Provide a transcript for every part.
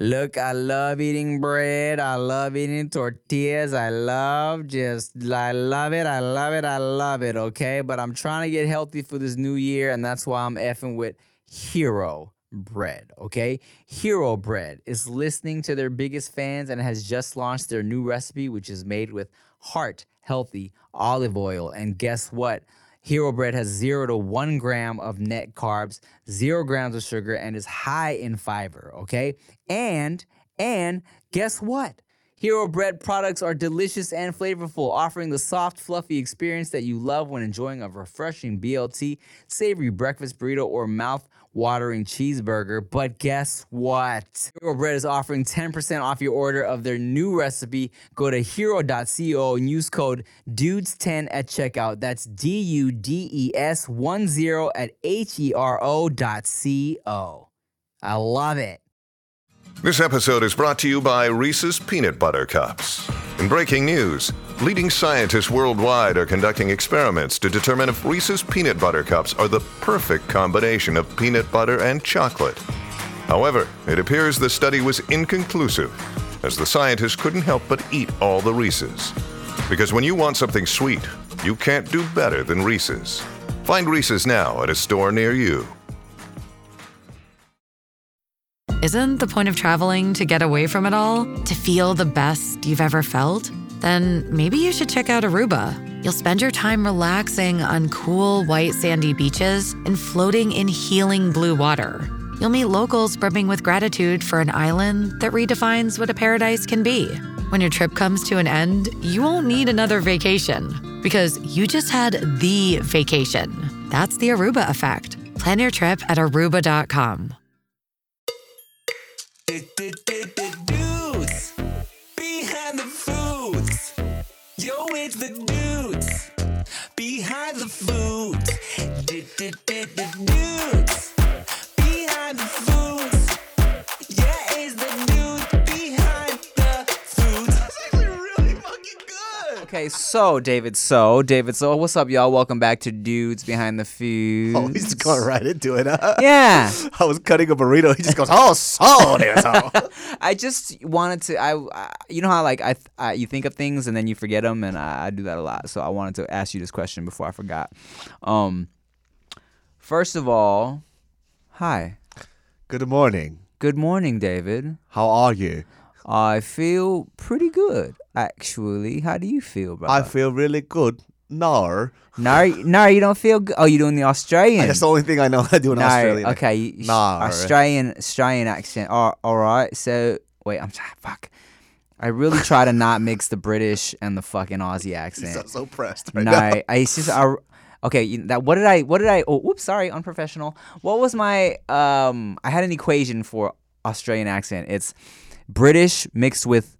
Look, I love eating bread. I love eating tortillas. I love just, I love it. I love it. I love it. Okay. But I'm trying to get healthy for this new year. And that's why I'm effing with Hero Bread. Okay. Hero Bread is listening to their biggest fans and has just launched their new recipe, which is made with heart healthy olive oil. And guess what? Hero Bread has zero to one gram of net carbs, zero grams of sugar, and is high in fiber. Okay, and and guess what? Hero Bread products are delicious and flavorful, offering the soft, fluffy experience that you love when enjoying a refreshing BLT, savory breakfast burrito, or mouth watering cheeseburger. But guess what? Hero Bread is offering 10% off your order of their new recipe. Go to hero.co and use code DUDES10 at checkout. That's D U D E S 1 0 at H E R O dot C O. I love it. This episode is brought to you by Reese's Peanut Butter Cups. In breaking news, leading scientists worldwide are conducting experiments to determine if Reese's Peanut Butter Cups are the perfect combination of peanut butter and chocolate. However, it appears the study was inconclusive, as the scientists couldn't help but eat all the Reese's. Because when you want something sweet, you can't do better than Reese's. Find Reese's now at a store near you. Isn't the point of traveling to get away from it all? To feel the best you've ever felt? Then maybe you should check out Aruba. You'll spend your time relaxing on cool, white, sandy beaches and floating in healing blue water. You'll meet locals brimming with gratitude for an island that redefines what a paradise can be. When your trip comes to an end, you won't need another vacation because you just had the vacation. That's the Aruba effect. Plan your trip at aruba.com. so David, so David, so what's up, y'all? Welcome back to Dudes Behind the Food. Oh, he's going right into it. Huh? Yeah. I was cutting a burrito. He just goes, "Oh, so there, so." I just wanted to. I, I you know how like I, I, you think of things and then you forget them, and I, I do that a lot. So I wanted to ask you this question before I forgot. Um, first of all, hi, Good morning. good morning, David. How are you? I feel pretty good, actually. How do you feel, brother? I feel really good. No, no, no, you don't feel good. Oh, you're doing the Australian. that's the only thing I know how to do in no, Australia. okay, you- No. Australian, Australian accent. All, all right. So wait, I'm fuck. I really try to not mix the British and the fucking Aussie accent. so, so pressed right no, now. I, I it's just I, okay. That what did I what did I? Oh, oops, sorry, unprofessional. What was my um? I had an equation for Australian accent. It's British mixed with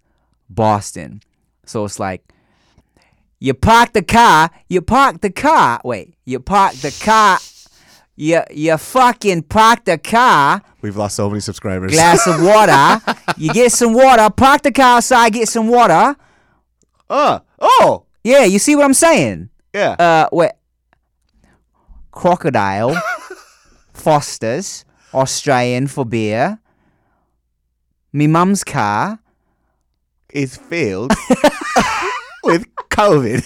Boston. So it's like you park the car, you park the car. Wait, you park the car. You you fucking park the car. We've lost so many subscribers. Glass of water. you get some water. Park the car outside. Get some water. uh, oh, Yeah, you see what I'm saying? yeah. Uh, wait. Crocodile, Foster's, Australian for beer. Me mum's car. is filled with COVID.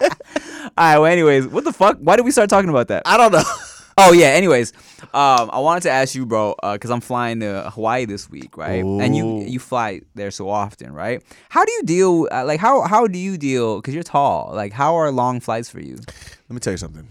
All right. Well, anyways, what the fuck? Why did we start talking about that? I don't know. Oh yeah. Anyways, um, I wanted to ask you, bro, because I'm flying to Hawaii this week, right? And you you fly there so often, right? How do you deal? Uh, like how how do you deal? Because you're tall. Like how are long flights for you? Let me tell you something.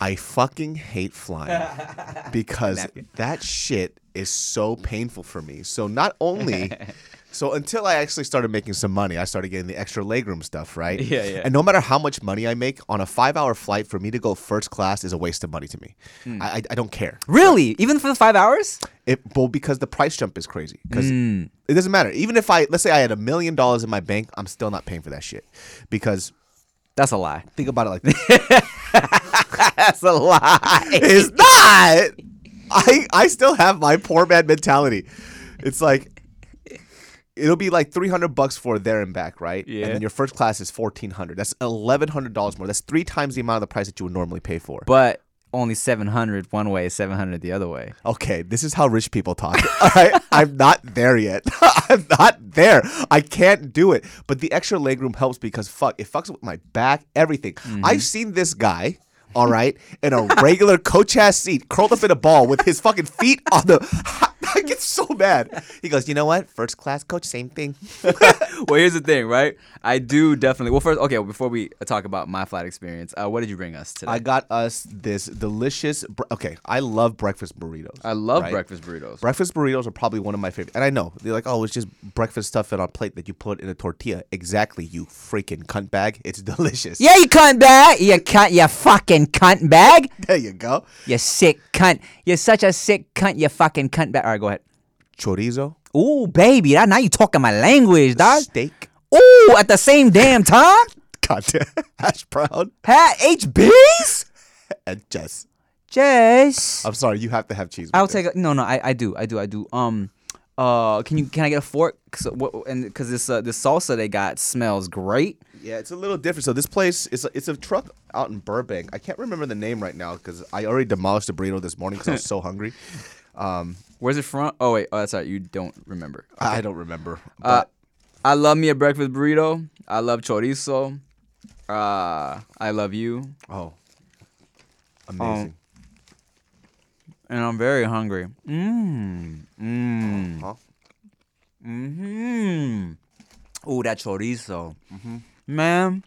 I fucking hate flying because that shit is so painful for me. So not only so until I actually started making some money, I started getting the extra legroom stuff, right? Yeah, yeah. And no matter how much money I make on a five-hour flight, for me to go first class is a waste of money to me. Hmm. I, I don't care. Really? Even for the five hours? It well because the price jump is crazy. Because Hmm. it doesn't matter. Even if I let's say I had a million dollars in my bank, I'm still not paying for that shit because. That's a lie. Think about it like this. That's a lie. It's not. I I still have my poor man mentality. It's like it'll be like three hundred bucks for there and back, right? Yeah. And then your first class is fourteen hundred. That's eleven hundred dollars more. That's three times the amount of the price that you would normally pay for. But only 700 one way, 700 the other way. Okay, this is how rich people talk. All right, I'm not there yet. I'm not there. I can't do it. But the extra legroom helps because fuck, it fucks with my back, everything. Mm-hmm. I've seen this guy. All right, in a regular coach ass seat, curled up in a ball with his fucking feet on the. I get so mad. He goes, you know what? First class coach, same thing. well, here's the thing, right? I do definitely. Well, first, okay, before we talk about my flight experience, uh, what did you bring us today? I got us this delicious. Br- okay, I love breakfast burritos. I love right? breakfast burritos. Breakfast burritos are probably one of my favorite. And I know they're like, oh, it's just breakfast stuff on a plate that you put in a tortilla. Exactly, you freaking cunt bag. It's delicious. yeah, you cunt bag. You cunt. You fucking cunt bag. There you go. You sick cunt. You're such a sick cunt. You fucking cunt bag. All right, go ahead. Chorizo, Ooh, baby, that, now you talking my language, dog. steak, Ooh, at the same damn time. goddamn hash brown, Ha, HBs. and Jess. Jess. I'm sorry, you have to have cheese. I'll this. take a no, no. I, I do, I do, I do. Um, uh, can you can I get a fork? Cause what and because this uh, this salsa they got smells great. Yeah, it's a little different. So this place is a, it's a truck out in Burbank. I can't remember the name right now because I already demolished a burrito this morning because I was so hungry. Where's it from? Oh wait, oh that's right. You don't remember. I don't remember. Uh, I love me a breakfast burrito. I love chorizo. Uh, I love you, oh, amazing. and I'm very hungry. Mmm. Mmm. Huh? Mmm. Ooh, that chorizo. Man,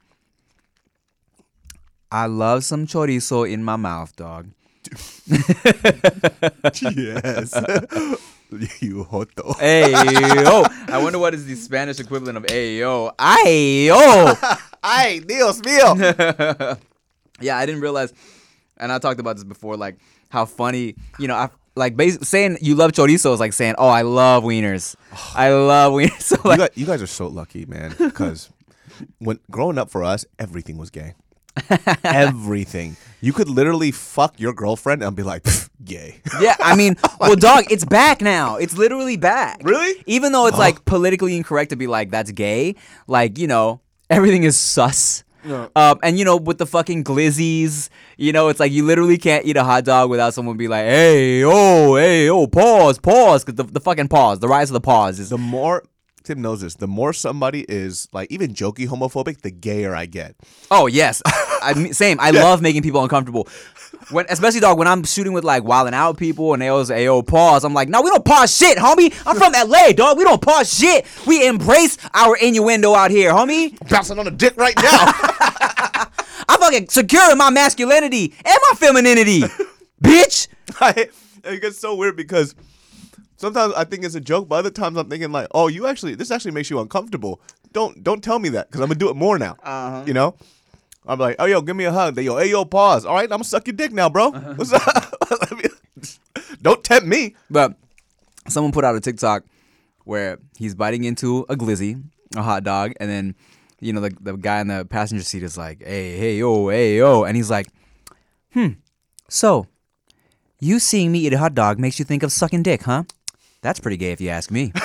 I love some chorizo in my mouth, dog. Yes. you hoto. Hey yo! I wonder what is the Spanish equivalent of ayo. yo. Ay Dios mío. yeah, I didn't realize, and I talked about this before, like how funny, you know, I like bas- saying you love chorizo is like saying, oh, I love wieners. I love wieners. So you, guys, you guys are so lucky, man. Because when growing up for us, everything was gay. Everything. You could literally fuck your girlfriend and be like, "Pff, gay. yeah, I mean, well, dog, it's back now. It's literally back. Really? Even though it's like politically incorrect to be like that's gay, like you know, everything is sus. Um, and you know, with the fucking glizzies, you know, it's like you literally can't eat a hot dog without someone be like, "Hey, oh, hey, oh, pause, pause," because the, the fucking pause, the rise of the pause is The more Tim knows this, the more somebody is like even jokey homophobic, the gayer I get. Oh yes, I mean, same. I love making people uncomfortable. When, especially dog, when I'm shooting with like wilding out people and they always say, "Yo, pause." I'm like, "No, we don't pause shit, homie. I'm from LA, dog. We don't pause shit. We embrace our innuendo out here, homie. Bouncing on a dick right now. I'm fucking secure in my masculinity and my femininity, bitch." I, it gets so weird because sometimes I think it's a joke, but other times I'm thinking like, oh, you actually this actually makes you uncomfortable. Don't don't tell me that because I'm gonna do it more now. Uh-huh. You know. I'm like, oh yo, give me a hug. They yo, hey yo, pause. All right, I'm gonna suck your dick now, bro. Uh-huh. What's up? Don't tempt me. But someone put out a TikTok where he's biting into a glizzy, a hot dog, and then you know the the guy in the passenger seat is like, "Hey, hey, yo, hey, yo," and he's like, "Hmm, so you seeing me eat a hot dog makes you think of sucking dick, huh? That's pretty gay if you ask me.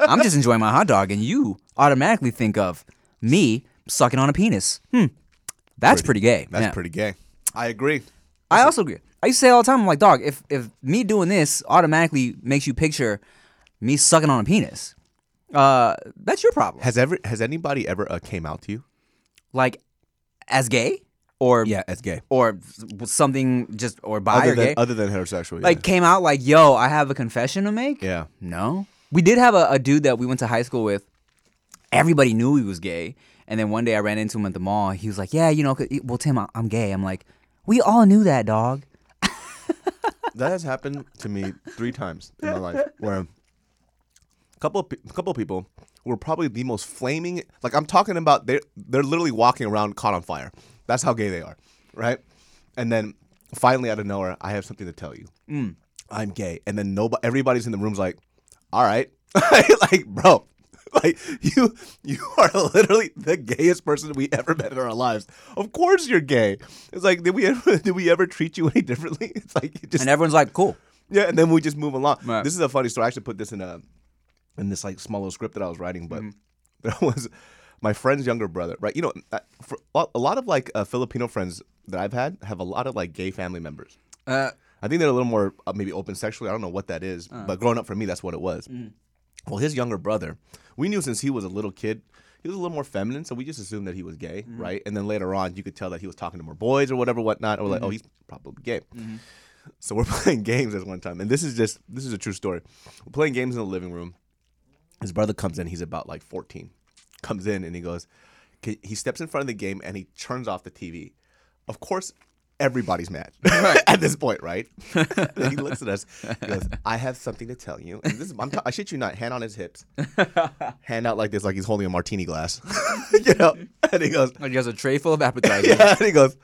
I'm just enjoying my hot dog, and you automatically think of me sucking on a penis. Hmm, that's pretty, gay. That's Yeah. pretty gay. I agree. I also agree. I used to say all the time, I'm like, dog, if if me doing this automatically makes you picture me sucking on a penis, uh, that's your problem. Has ever has anybody ever uh, came out to you? like, as gay or yeah, as gay. or something just or bi Other or than gay, other than heterosexual. Yeah. like came out like, yo, I have a confession to make. yeah. No, we did have a, a dude that we went to high school with. Everybody knew he was gay, and then one day I ran into him at the mall. He was like, "Yeah, you know, 'cause- well, Tim, I- I'm gay." I'm like, "We all knew that, dog." That has happened to me three times in my life, where a couple of, pe- a couple of people were probably the most flaming. Like I'm talking about, they they're literally walking around caught on fire. That's how gay they are, right? And then finally, out of nowhere, I have something to tell you. I'm gay, and then nobody, everybody's in the room's like, "All right," like, bro. Like you, you are literally the gayest person we ever met in our lives. Of course you're gay. It's like, did we ever, did we ever treat you any differently? It's like, you just And everyone's like, "Cool." yeah, and then we just move along. Right. This is a funny story. I actually put this in a in this like small little script that I was writing, but Mm-hmm. there was my friend's younger brother, right? You know, uh, a lot of like uh, Filipino friends that I've had have a lot of like gay family members. Uh, I think they're a little more uh, maybe open sexually. I don't know what that is, but growing up for me, that's what it was. Well, his younger brother, we knew since he was a little kid, he was a little more feminine, so we just assumed that he was gay, right? And then later on, you could tell that he was talking to more boys or whatever, whatnot. Or like, oh, he's probably gay. So we're playing games at one time, and this is just this is a true story. We're playing games in the living room. His brother comes in. He's about like 14. Comes in and he goes, he steps in front of the game and he turns off the TV. Of course, everybody's mad at this point, right? he looks at us. He goes, "I have something to tell you." And this is, I'm t- I shit you not. Hand on his hips, hand out like this, like he's holding a martini glass, you know. And he goes, like he has a tray full of appetizers. yeah, and he goes,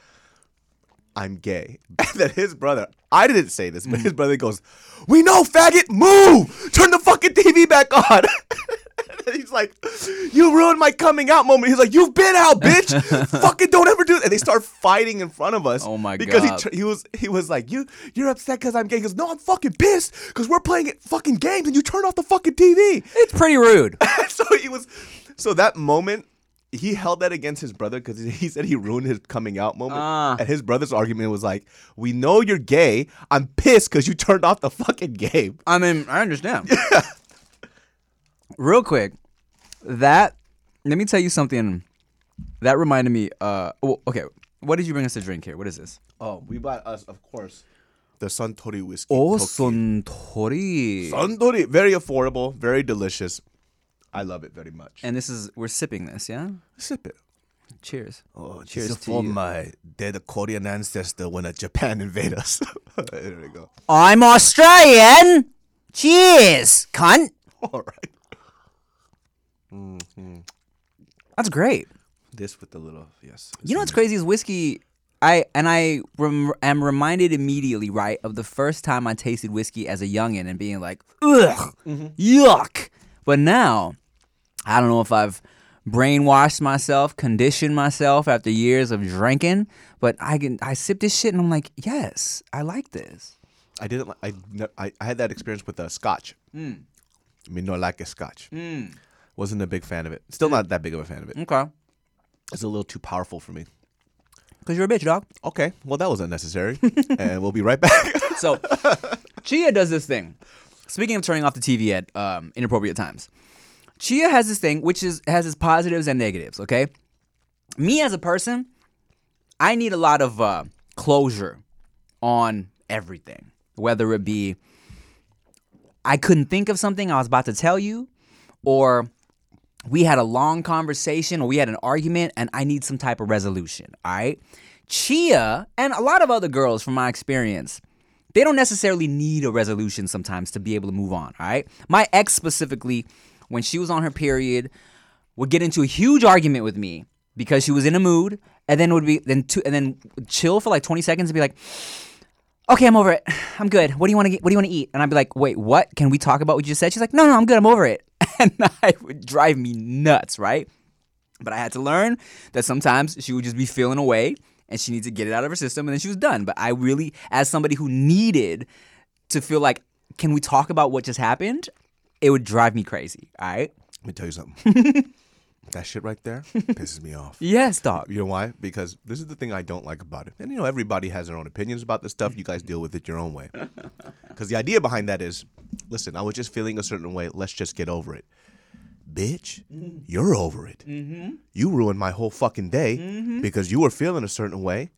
I'm gay. And then his brother, I didn't say this, but his mm. brother goes, We know, faggot, move! Turn the fucking TV back on. he's like, You ruined my coming out moment. He's like, You've been out, bitch! fucking don't ever do That. And they start fighting in front of us. Oh my because God. he, tr- he was he was like, You you're upset because I'm gay. He goes, No, I'm fucking pissed because we're playing it fucking games and you turned off the fucking TV. It's pretty rude. so he was so that moment he held that against his brother because he said he ruined his coming out moment Ah. and his brother's argument was like we know you're gay i'm pissed because you turned off the fucking game I mean, I understand. Real quick, that let me tell you something. That reminded me. Uh, well, okay. What did you bring us to drink here? What is this? oh we bought us of course the suntory whiskey Oh, Toki. suntory. suntory very affordable very delicious i love it very much And this is we're sipping this, yeah. sip it Cheers. Oh, Cheers this is to for you. my dead Korean ancestor when a Japan invade us. there we go. I'm Australian. Cheers, cunt. All right. Mm-hmm. That's great. This with the little yes. You know what's crazy is whiskey. I and I rem- am reminded immediately, right, of the first time I tasted whiskey as a youngin and being like, ugh, mm-hmm. yuck. But now, I don't know if I've brainwashed myself, conditioned myself after years of drinking, but I can I sip this shit and I'm like, yes, I like this. I didn't. I I, I had that experience with uh, Scotch. Mm. I mean, no, like a Scotch. Mm. Wasn't a big fan of it. Still not that big of a fan of it. Okay, It's a little too powerful for me. because you're a bitch, dog. Okay, well that was unnecessary, and we'll be right back. So, Chia does this thing. Speaking of turning off the TV at um, inappropriate times, Chia has this thing which is has its positives and negatives. Okay, me as a person, I need a lot of uh, closure on everything, whether it be I couldn't think of something I was about to tell you, or we had a long conversation or we had an argument and I need some type of resolution. All right. Chia and a lot of other girls, from my experience, they don't necessarily need a resolution sometimes to be able to move on. All right. My ex specifically, when she was on her period, would get into a huge argument with me because she was in a mood, and then would be then two, and then chill for like 20 seconds and be like, okay, I'm over it. I'm good. What do you want to get? What do you want to eat? And I'd be like, wait, what? Can we talk about what you just said? She's like, no, no, I'm good. I'm over it. And it would drive me nuts, right? But I had to learn that sometimes she would just be feeling away and she needs to get it out of her system and then she was done. But I really, as somebody who needed to feel like, can we talk about what just happened? It would drive me crazy, all right? Let me tell you something. that shit right there pisses me off. Yes, dog. You know why? Because this is the thing I don't like about it. And you know, everybody has their own opinions about this stuff. You guys deal with it your own way. Because the idea behind that is, listen, I was just feeling a certain way. Let's just get over it. Bitch, you're over it. You ruined my whole fucking day because you were feeling a certain way,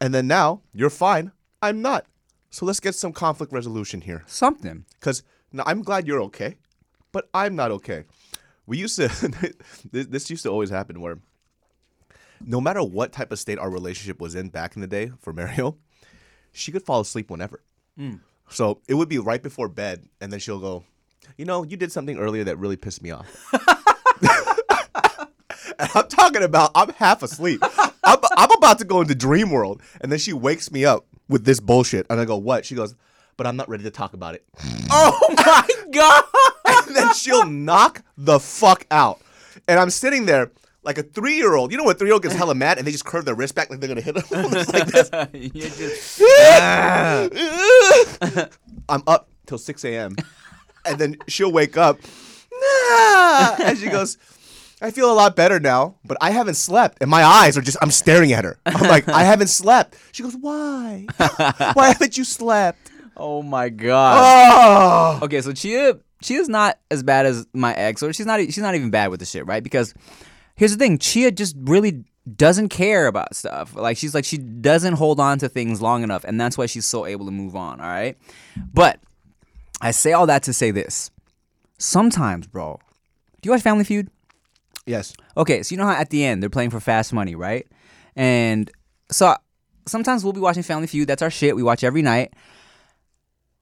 and then now you're fine. I'm not. So let's get some conflict resolution here. Something. Because now I'm glad you're okay, but I'm not okay. We used to, this, this used to always happen where no matter what type of state our relationship was in back in the day for Mario, she could fall asleep whenever. Hmm. So it would be right before bed, and then she'll go, You know, you did something earlier that really pissed me off. And I'm talking about I'm half asleep. I'm, I'm about to go into dream world, and then she wakes me up with this bullshit, and I go, "What?" She goes, "But I'm not ready to talk about it." Oh my God. and then she'll knock the fuck out. And I'm sitting there like a three year old. You know, what? three year old gets hella mad and they just curve their wrist back like they're gonna hit them like this. You're just, I'm up till 6 a.m. And then she'll wake up. Nah! And she goes, I feel a lot better now, but I haven't slept, and my eyes are just. I'm staring at her. I'm like, I haven't slept. She goes, Why? Why haven't you slept? Oh my god. Oh, Okay, so Chia Chia's not as bad as my ex, or she's not she's not even bad with the shit, right? Because here's the thing, Chia just really doesn't care about stuff. Like she's like she doesn't hold on to things long enough, and that's why she's so able to move on, all right? But I say all that to say this. Sometimes, bro. Do you watch Family Feud? yes. Okay, so you know how at the end they're playing for fast money, right? And so sometimes we'll be watching Family Feud. That's our shit. We watch every night.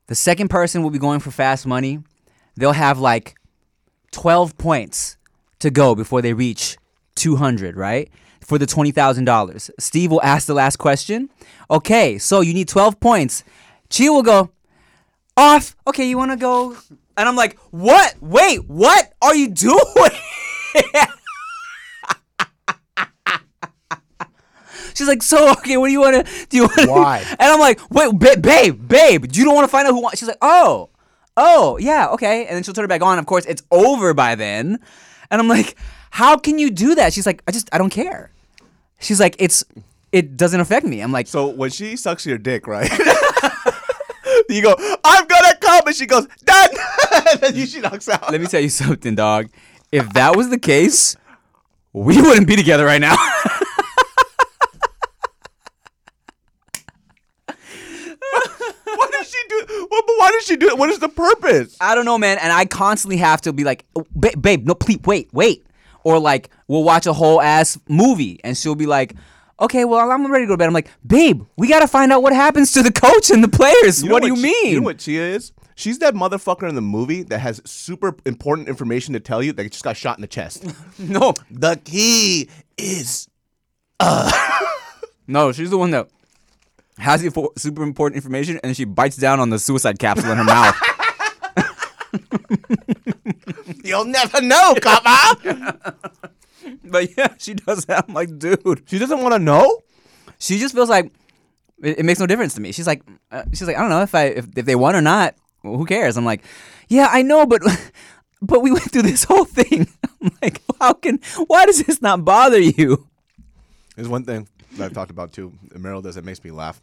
The second person will be going for fast money. They'll have like 12 points to go before they reach 200, right? For the $20,000. Steve will ask the last question. Okay, so you need 12 points. Chia will go, off. Okay, you want to go? And I'm like, what? Wait, what are you doing? She's like, so okay, what do you want to do? You want Why? And I'm like, wait, ba- babe, babe, you don't want to find out who won? She's like, oh, oh, yeah, okay. And then she'll turn it back on. Of course, it's over by then. And I'm like, how can you do that? She's like, I just, I don't care. She's like, it's, it doesn't affect me. I'm like, So when she sucks your dick, right? you go, I'm gonna come, and she goes, done. and then you, she knocks out. let me tell you something, dog. If that was the case, we wouldn't be together right now. Why does she do? Well, but why does she do it? What is the purpose? I don't know, man. And I constantly have to be like, oh, babe, babe, no, please, wait, wait. Or like, we'll watch a whole ass movie and she'll be like, okay, well, I'm ready to go to bed. I'm like, babe, we got to find out what happens to the coach and the players. You know what do you mean? You know what Chia is? She's that motherfucker in the movie that has super important information to tell you that just got shot in the chest. no, the key is uh. no, she's the one that has the super important information and she bites down on the suicide capsule in her mouth. you'll never know, come on. But yeah, she does that. I'm like, dude. She doesn't want to know. She just feels like it, it makes no difference to me. She's like, uh, she's like, I don't know if I if, if they won or not. Well, who cares? I'm like, yeah, I know, but but we went through this whole thing. I'm like, how can? Why does this not bother you? There's one thing that I've talked about too. and Meryl does that makes me laugh.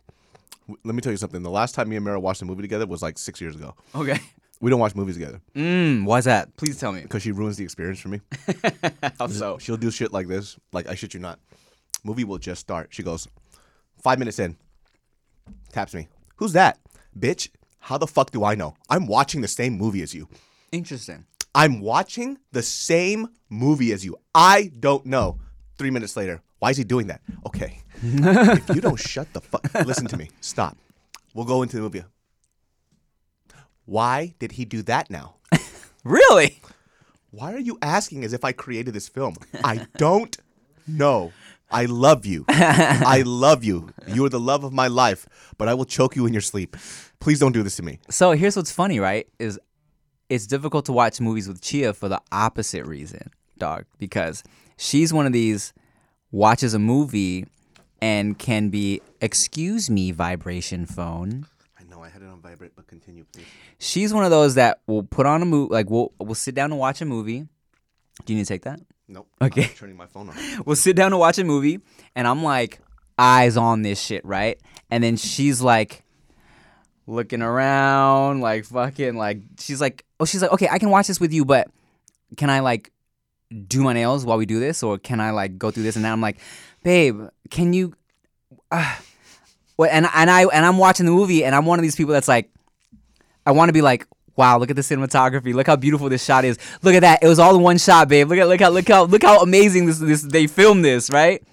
Let me tell you something. The last time me and Meryl watched a movie together was like six years ago. Okay. We don't watch movies together Mm, why's that? Please tell me. because she ruins the experience for me. How so? She'll do shit like this. Like I shit you not. Movie will just start. She goes, five minutes in, taps me. Who's that, bitch? How the fuck do I know? I'm watching the same movie as you. Interesting. I'm watching the same movie as you. I don't know. Three minutes later, why is he doing that? Okay. if you don't shut the fuck, listen to me. Stop. We'll go into the movie. Why did he do that now? Really? Why are you asking as if I created this film? I don't know. I love you. I love you. You are the love of my life, but I will choke you in your sleep. Please don't do this to me. So here's what's funny, right? Is it's difficult to watch movies with Chia for the opposite reason, dog, because she's one of these watches a movie and can be excuse me vibration phone. I know I had it on vibrate, but continue, please. She's one of those that will put on a movie like we'll we'll sit down and watch a movie. Do you need to take that? Nope. Okay. I'm turning my phone on. we'll sit down to watch a movie and I'm like eyes on this shit, right? And then she's like looking around, like fucking like she's like oh she's like, okay, I can watch this with you, but can I like do my nails while we do this? Or can I like go through this? And then I'm like, babe, can you uh, and and I and I'm watching the movie and I'm one of these people that's like I want to be like, wow, look at the cinematography. Look how beautiful this shot is. Look at that. It was all in one shot, babe. Look at look how look how look how amazing this this they filmed this, right?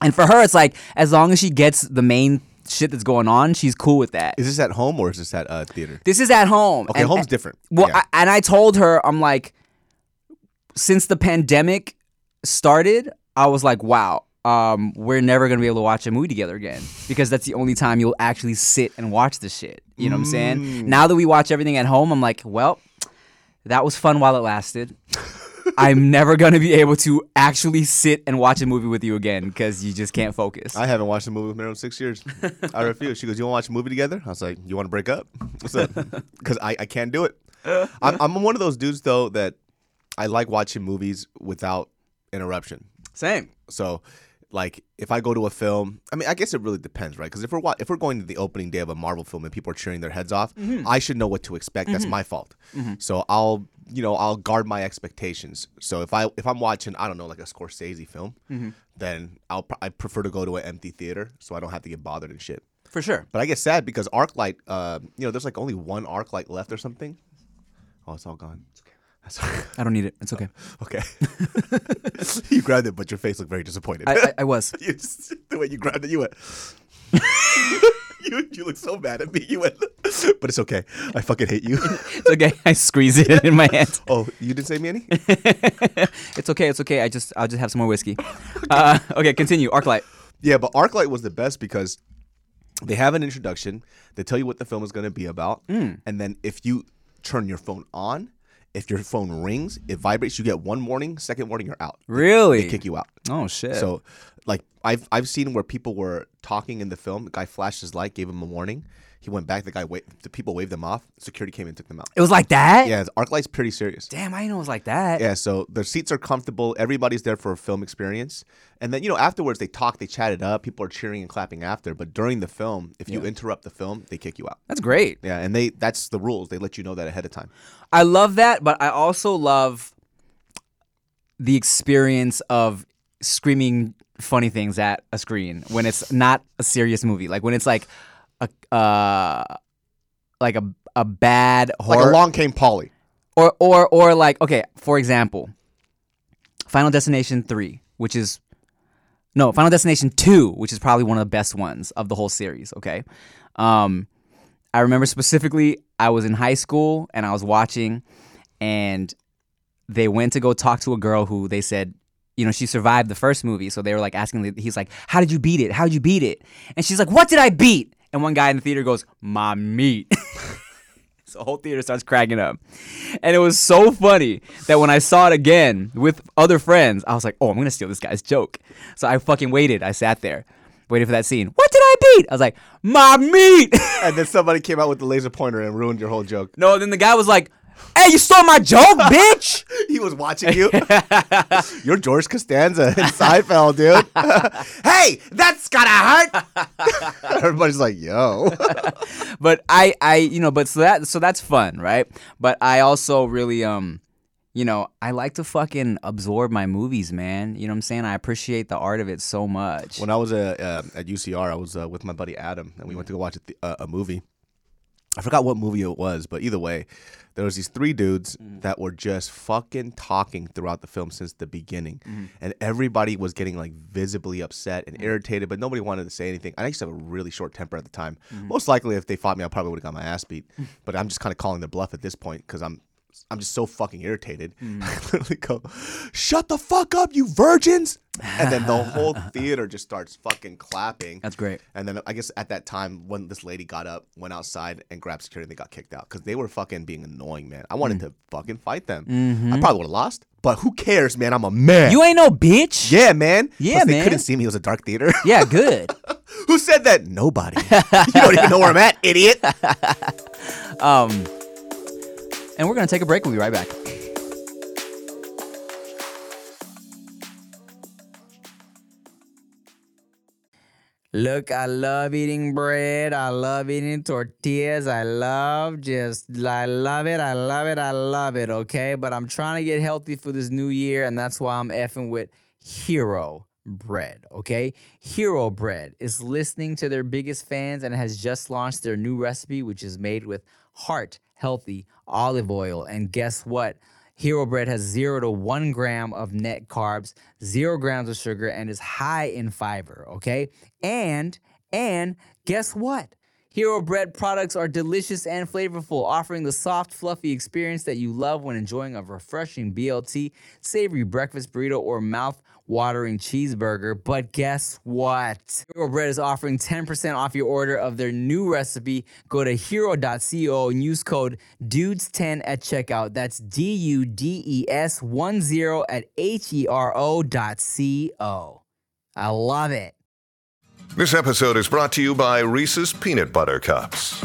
And for her, it's like as long as she gets the main shit that's going on, she's cool with that. Is this at home or is this at uh, theater? This is at home. Okay, home's different. Well, Yeah. I, and I told her, I'm like, since the pandemic started, I was like, wow, um, we're never gonna be able to watch a movie together again because that's the only time you'll actually sit and watch the shit. You know what I'm Mm. saying? Now that we watch everything at home, I'm like, well, that was fun while it lasted. I'm never gonna be able to actually sit and watch a movie with you again because you just can't focus. I haven't watched a movie with Meryl in six years. I refuse. She goes, "You want to watch a movie together?" I was like, "You want to break up?" What's up? Because I, I can't do it. I'm, I'm one of those dudes though that I like watching movies without interruption. Same. So, like, if I go to a film, I mean, I guess it really depends, right? Because if we're if we're going to the opening day of a Marvel film and people are cheering their heads off, mm-hmm. I should know what to expect. That's mm-hmm. my fault. Mm-hmm. So I'll, you know, I'll guard my expectations. So if I if I'm watching, I don't know, like a Scorsese film, then I'll I prefer to go to an empty theater so I don't have to get bothered and shit. For sure. But I get sad because ArcLight, uh, you know, there's like only one ArcLight left or something. Oh, it's all gone. That's I don't need it. It's okay. okay. you grabbed it, but your face looked very disappointed. I, I, I was. just, the way you grabbed it, you went. you you look so mad at me. You went, but it's okay. I fucking hate you. It's okay. I squeeze it in my hand. oh, you didn't say me any? It's okay. It's okay. I just I'll just have some more whiskey. Uh, okay, continue. Arclight. Yeah, but ArcLight was the best because they have an introduction. They tell you what the film is going to be about, and then if you turn your phone on, if your phone rings, it vibrates. You get one warning. Second warning, you're out. Really? They kick you out. Oh shit. So, like I've I've seen where people were talking in the film. The guy flashed his light, gave him a warning. He went back. The guy wait. The people waved him off. Security came and took them out. it was like that. Yeah, ArcLight's pretty serious. Damn, I didn't know it was like that. Yeah, so the seats are comfortable. Everybody's there for a film experience, and then you know afterwards they talk, they chat it up. People are cheering and clapping after. But during the film, if you interrupt the film, they kick you out. That's great. Yeah, and they that's the rules. They let you know that ahead of time. I love that, but I also love the experience of screaming funny things at a screen when it's not a serious movie. Like when it's like a uh like a a bad horror. Like along came Polly. or or or like okay, for example, Final Destination 3, which is no, Final Destination 2, which is probably one of the best ones of the whole series, okay? Um I remember specifically I was in high school and I was watching and they went to go talk to a girl who they said you know, she survived the first movie, so they were like asking. He's like, "How did you beat it? How did you beat it?" And she's like, "What did I beat?" And one guy in the theater goes, "My meat." So the whole theater starts cracking up. And it was so funny that when I saw it again with other friends, I was like, oh, I'm going to steal this guy's joke. So I fucking waited. I sat there, waiting for that scene. What did I beat? I was like, my meat. And then somebody came out with the laser pointer and ruined your whole joke. no, then the guy was like, hey, you stole my joke, bitch. He was watching you. You're George Costanza in Seinfeld, dude. hey, that's gotta hurt. Everybody's like, yo. but I, I, you know, but so that, so that's fun, right? But I also really, um, you know, I like to fucking absorb my movies, man. You know what I'm saying? I appreciate the art of it so much. when I was uh, uh, at UCR, I was uh, with my buddy Adam, and we went to go watch a, th- uh, a movie. I forgot what movie it was, but either way, there was these three dudes mm-hmm. that were just fucking talking throughout the film since the beginning, mm-hmm. and everybody was getting like visibly upset and mm-hmm. irritated, but nobody wanted to say anything. I used to have a really short temper at the time. Most likely, if they fought me, I probably would have got my ass beat. Mm. but I'm just kind of calling their bluff at this point because I'm. I'm just so fucking irritated. I literally go, "Shut the fuck up, you virgins!" And then the whole theater just starts fucking clapping. That's great. And then I guess at that time, when this lady got up, went outside and grabbed security, and they got kicked out because they were fucking being annoying, man. I Mm. wanted to fucking fight them. I probably would have lost, but who cares, man? I'm a man. Mm-hmm. You ain't no bitch. yeah, man. Yeah, Plus, they couldn't see me. It was a dark theater. Yeah, good. who said that? Nobody. you don't even know where I'm at, idiot. Um, and we're gonna take a break. We'll be right back. Look, I love eating bread. I love eating tortillas. I love just, I love it. I love it. I love it. Okay. But I'm trying to get healthy for this new year. And that's why I'm effing with Hero Bread. Okay. Hero Bread is listening to their biggest fans and has just launched their new recipe, which is made with heart healthy olive oil. And guess what? Hero Bread has zero to one gram of net carbs, zero grams of sugar, and is high in fiber. Okay, and and guess what? Hero Bread products are delicious and flavorful, offering the soft, fluffy experience that you love when enjoying a refreshing BLT, savory breakfast burrito, or mouth watering cheeseburger. But guess what? Hero Bread is offering 10% off your order of their new recipe. Go to hero.co and use code DUDES10 at checkout. That's D U D E S 1 0 at H E R O dot C O. I love it. This episode is brought to you by Reese's Peanut Butter Cups.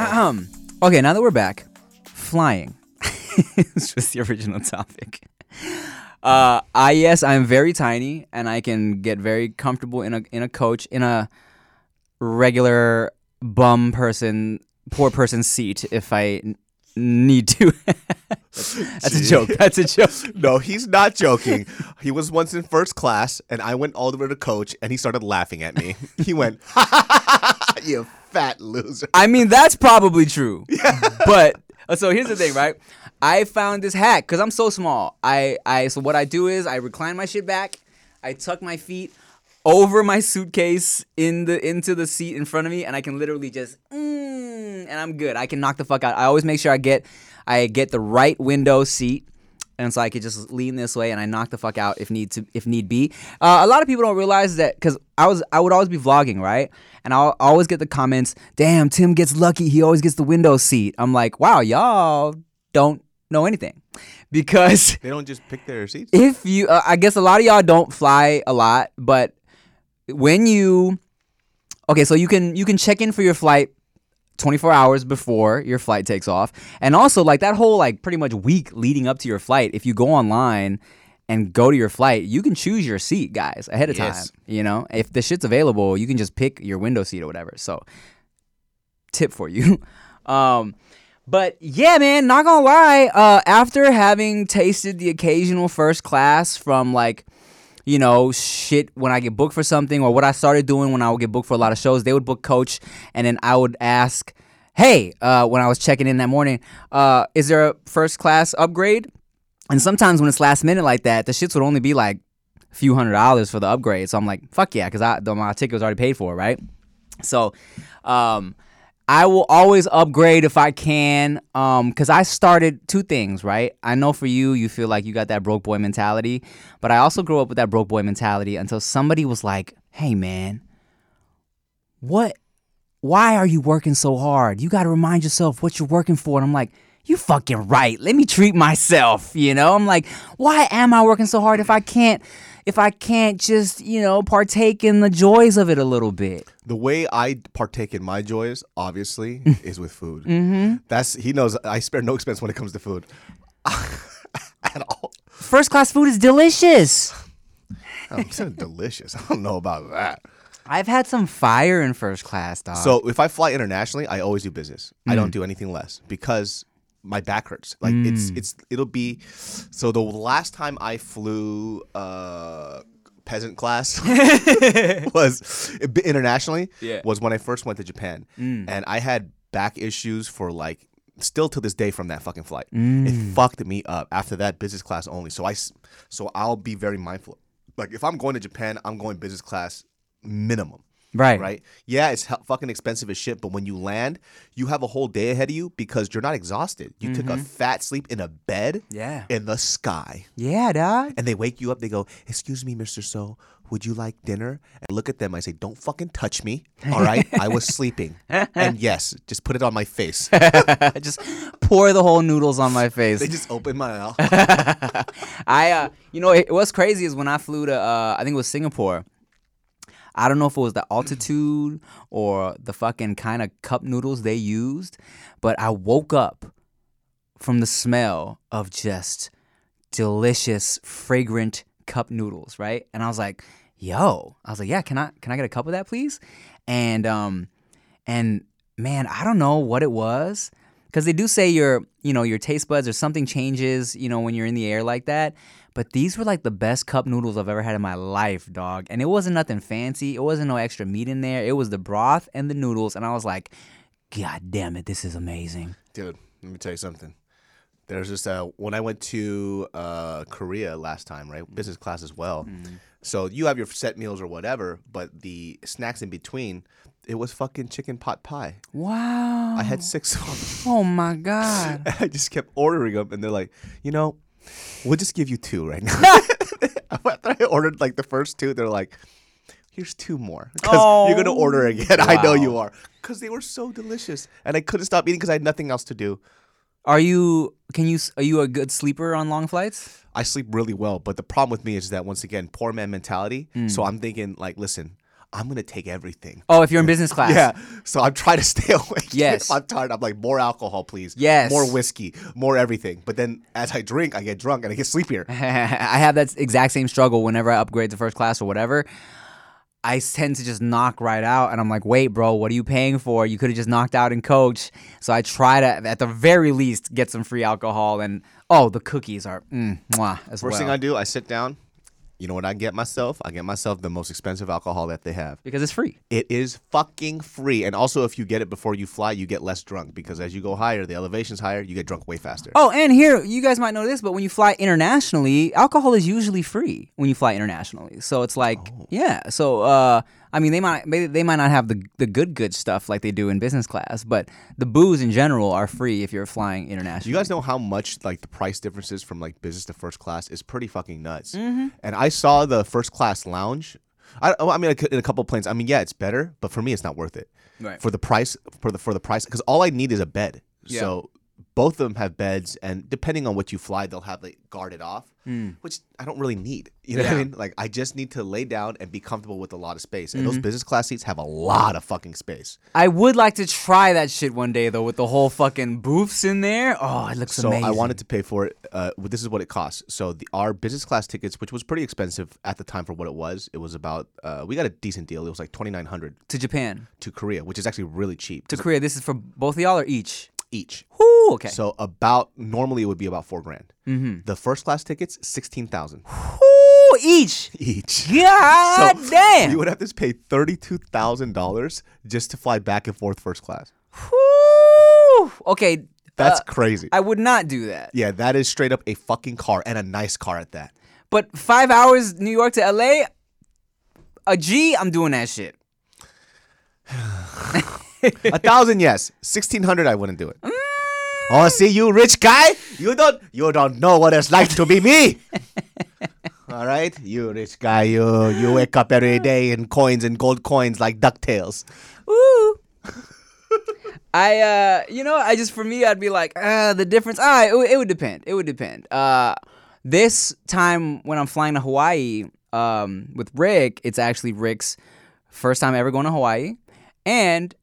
Um. Okay, now that we're back, flying. it's just the original topic. Uh, I yes, I'm very tiny, and I can get very comfortable in a in a coach in a regular bum person, poor person seat if I n- need to. that's, that's a joke. That's a joke. No, he's not joking. he was once in first class, and I went all the way to coach, and he started laughing at me. He went, "You fat loser." I mean, that's probably true. But uh, so here's the thing, right? I found this hack because I'm so small. I, I so what I do is I recline my shit back, I tuck my feet over my suitcase in the into the seat in front of me, and I can literally just mm, and I'm good. I can knock the fuck out. I always make sure I get I get the right window seat. And so I could just lean this way, and I knock the fuck out if need to, if need be. Uh, a lot of people don't realize that because I was, I would always be vlogging, right? And I'll always get the comments, "Damn, Tim gets lucky. He always gets the window seat." I'm like, "Wow, y'all don't know anything," because They don't just pick their seats. if you uh, i guess a lot of y'all don't fly a lot but when you okay so you can you can check in for your flight 24 hours before your flight takes off and also like that whole like pretty much week leading up to your flight if you go online and go to your flight you can choose your seat guys ahead of Yes. time you know if the shit's available you can just pick your window seat or whatever so tip for you. Um, but yeah, man, not gonna lie. Uh, after having tasted the occasional first class from like, you know, shit when I get booked for something, or what I started doing when I would get booked for a lot of shows, they would book coach, and then I would ask, "Hey," uh, when I was checking in that morning, uh, is there a first class upgrade? And sometimes when it's last minute like that, the shits would only be like a few hundred dollars for the upgrade. So I'm like, fuck yeah, because I the, my ticket was already paid for, right? So, um, I will always upgrade if I can, um, because I started two things, right? I know for you, you feel like you got that broke boy mentality, but I also grew up with that broke boy mentality until somebody was like, "Hey, man, what? Why are you working so hard? You got to remind yourself what you're working for." And I'm like. You fucking right. Let me treat myself, you know? I'm like, why am I working so hard if I can't if I can't just, you know, partake in the joys of it a little bit? The way I partake in my joys, obviously, is with food. Mm-hmm. That's he knows. I spare no expense when it comes to food, at all. First class food is delicious. I'm so delicious. I don't know about that. I've had some fire in first class, dog. So if I fly internationally, I always do business. I don't mm. do anything less because my back hurts. Like it's hmm. it's it'll be. So the last time I flew uh, peasant class was internationally Yeah. was when I first went to Japan, hmm. and I had back issues for like still to this day from that fucking flight. It hmm. fucked me up. After that, business class only. So I so I'll be very mindful. Like if I'm going to Japan, I'm going business class minimum right. right? Yeah, it's fucking expensive as shit, but when you land, you have a whole day ahead of you because you're not exhausted. You took a fat sleep in a bed Yeah. in the sky. Yeah, dog. And they wake you up, they go, Excuse me, Mr. So, would you like dinner? And I look at them, I say, Don't fucking touch me. All right. I was sleeping. and yes, just put it on my face. just pour the whole noodles on my face. they just open my mouth. I, uh, you know, it, what's crazy is when I flew to, uh, I think it was Singapore. I don't know if it was the altitude or the fucking kind of cup noodles they used, but I woke up from the smell of just delicious, fragrant cup noodles, right? And I was like, "Yo," I was like, "Yeah, can I can I get a cup of that, please?" and um, and man, I don't know what it was, because they do say your you know your taste buds or something changes, you know, when you're in the air like that. But these were like the best cup noodles I've ever had in my life, dog. And it wasn't nothing fancy. It wasn't no extra meat in there. It was the broth and the noodles, and I was like, God damn it, this is amazing. Dude, let me tell you something. There's just uh, when I went to uh, Korea last time, right? Business class as well. So you have your set meals or whatever, but the snacks in between, it was fucking chicken pot pie. Wow. I had six of them. Oh my god. I just kept ordering them, and they're like, you know, we'll just give you two right now. After I ordered like the first two, they're like, here's two more because you're gonna oh. order again. I know you are because they were so delicious, and I couldn't stop eating because I had nothing else to do. Are you? Can you? Are you a good sleeper on long flights? I sleep really well, but the problem with me is that once again, poor man mentality. Hmm. So I'm thinking like, listen, I'm gonna take everything. Oh, if you're in business class. Yeah, so I'm trying to stay awake. Yes. I'm tired. I'm like more alcohol, please. Yes. more whiskey, more everything. But then as I drink, I get drunk and I get sleepier. I have that exact same struggle whenever I upgrade to first class or whatever. I tend to just knock right out, and I'm like, "Wait, bro, what are you paying for? You could have just knocked out in coach." So I try to, at the very least, get some free alcohol. And oh, the cookies are mm, mwah, as First well. thing I do, I sit down. You know what I get myself? I get myself the most expensive alcohol that they have. because it's free. It is fucking free. And also, if you get it before you fly, you get less drunk because as you go higher, the elevation's higher, you get drunk way faster. Oh, and here, you guys might know this, but when you fly internationally, alcohol is usually free when you fly internationally. So it's like, Oh. yeah. So, uh, I mean, they might they, they might not have the the good good stuff like they do in business class, but the booze in general are free if you're flying Do internationally. you guys know how much like the price differences from like business to first class is pretty fucking nuts. Mm-hmm. And I saw the first class lounge. I, oh, I mean, in a couple planes. I mean, yeah, it's better, but for me, it's not worth it. Right. For the price, for the for the price, because all I need is a bed. So both of them have beds, and depending on what you fly, they'll have like guarded off, which I don't really need. You know what I. Mean? Like I just need to lay down and be comfortable with a lot of space. And those Mm-hmm. business class seats have a lot of fucking space. I would like to try that shit one day though, with the whole fucking booths in there. Oh, it looks So amazing. I wanted to pay for it. Uh, this is what it costs. So the, our business class tickets, which was pretty expensive at the time for what it was, it was about. Uh, we got a decent deal. It was like twenty nine hundred to Japan, to Korea, which is actually really cheap. to Korea. This is for both of y'all or each. each. Whoo, okay. So about normally it would be about four grand. Mm-hmm. The first class tickets sixteen thousand Whoo, each. each. God So damn. You would have to pay thirty two thousand dollars just to fly back and forth first class. Whew. Okay. That's uh, crazy. I would not do that. yeah, that is straight up a fucking car and a nice car at that. But five hours New York to LA, a G, I'm doing that shit. A thousand, yes. Sixteen hundred, I wouldn't do it. Oh, see you, rich guy. You don't, you don't know what it's like to be me. All right, you rich guy. You you wake up every day in coins and gold coins like Ducktales. Woo. I uh you know I just for me I'd be like uh the difference ah it, would- it would depend it would depend uh this time when I'm flying to Hawaii um with Rick it's actually Rick's first time ever going to Hawaii and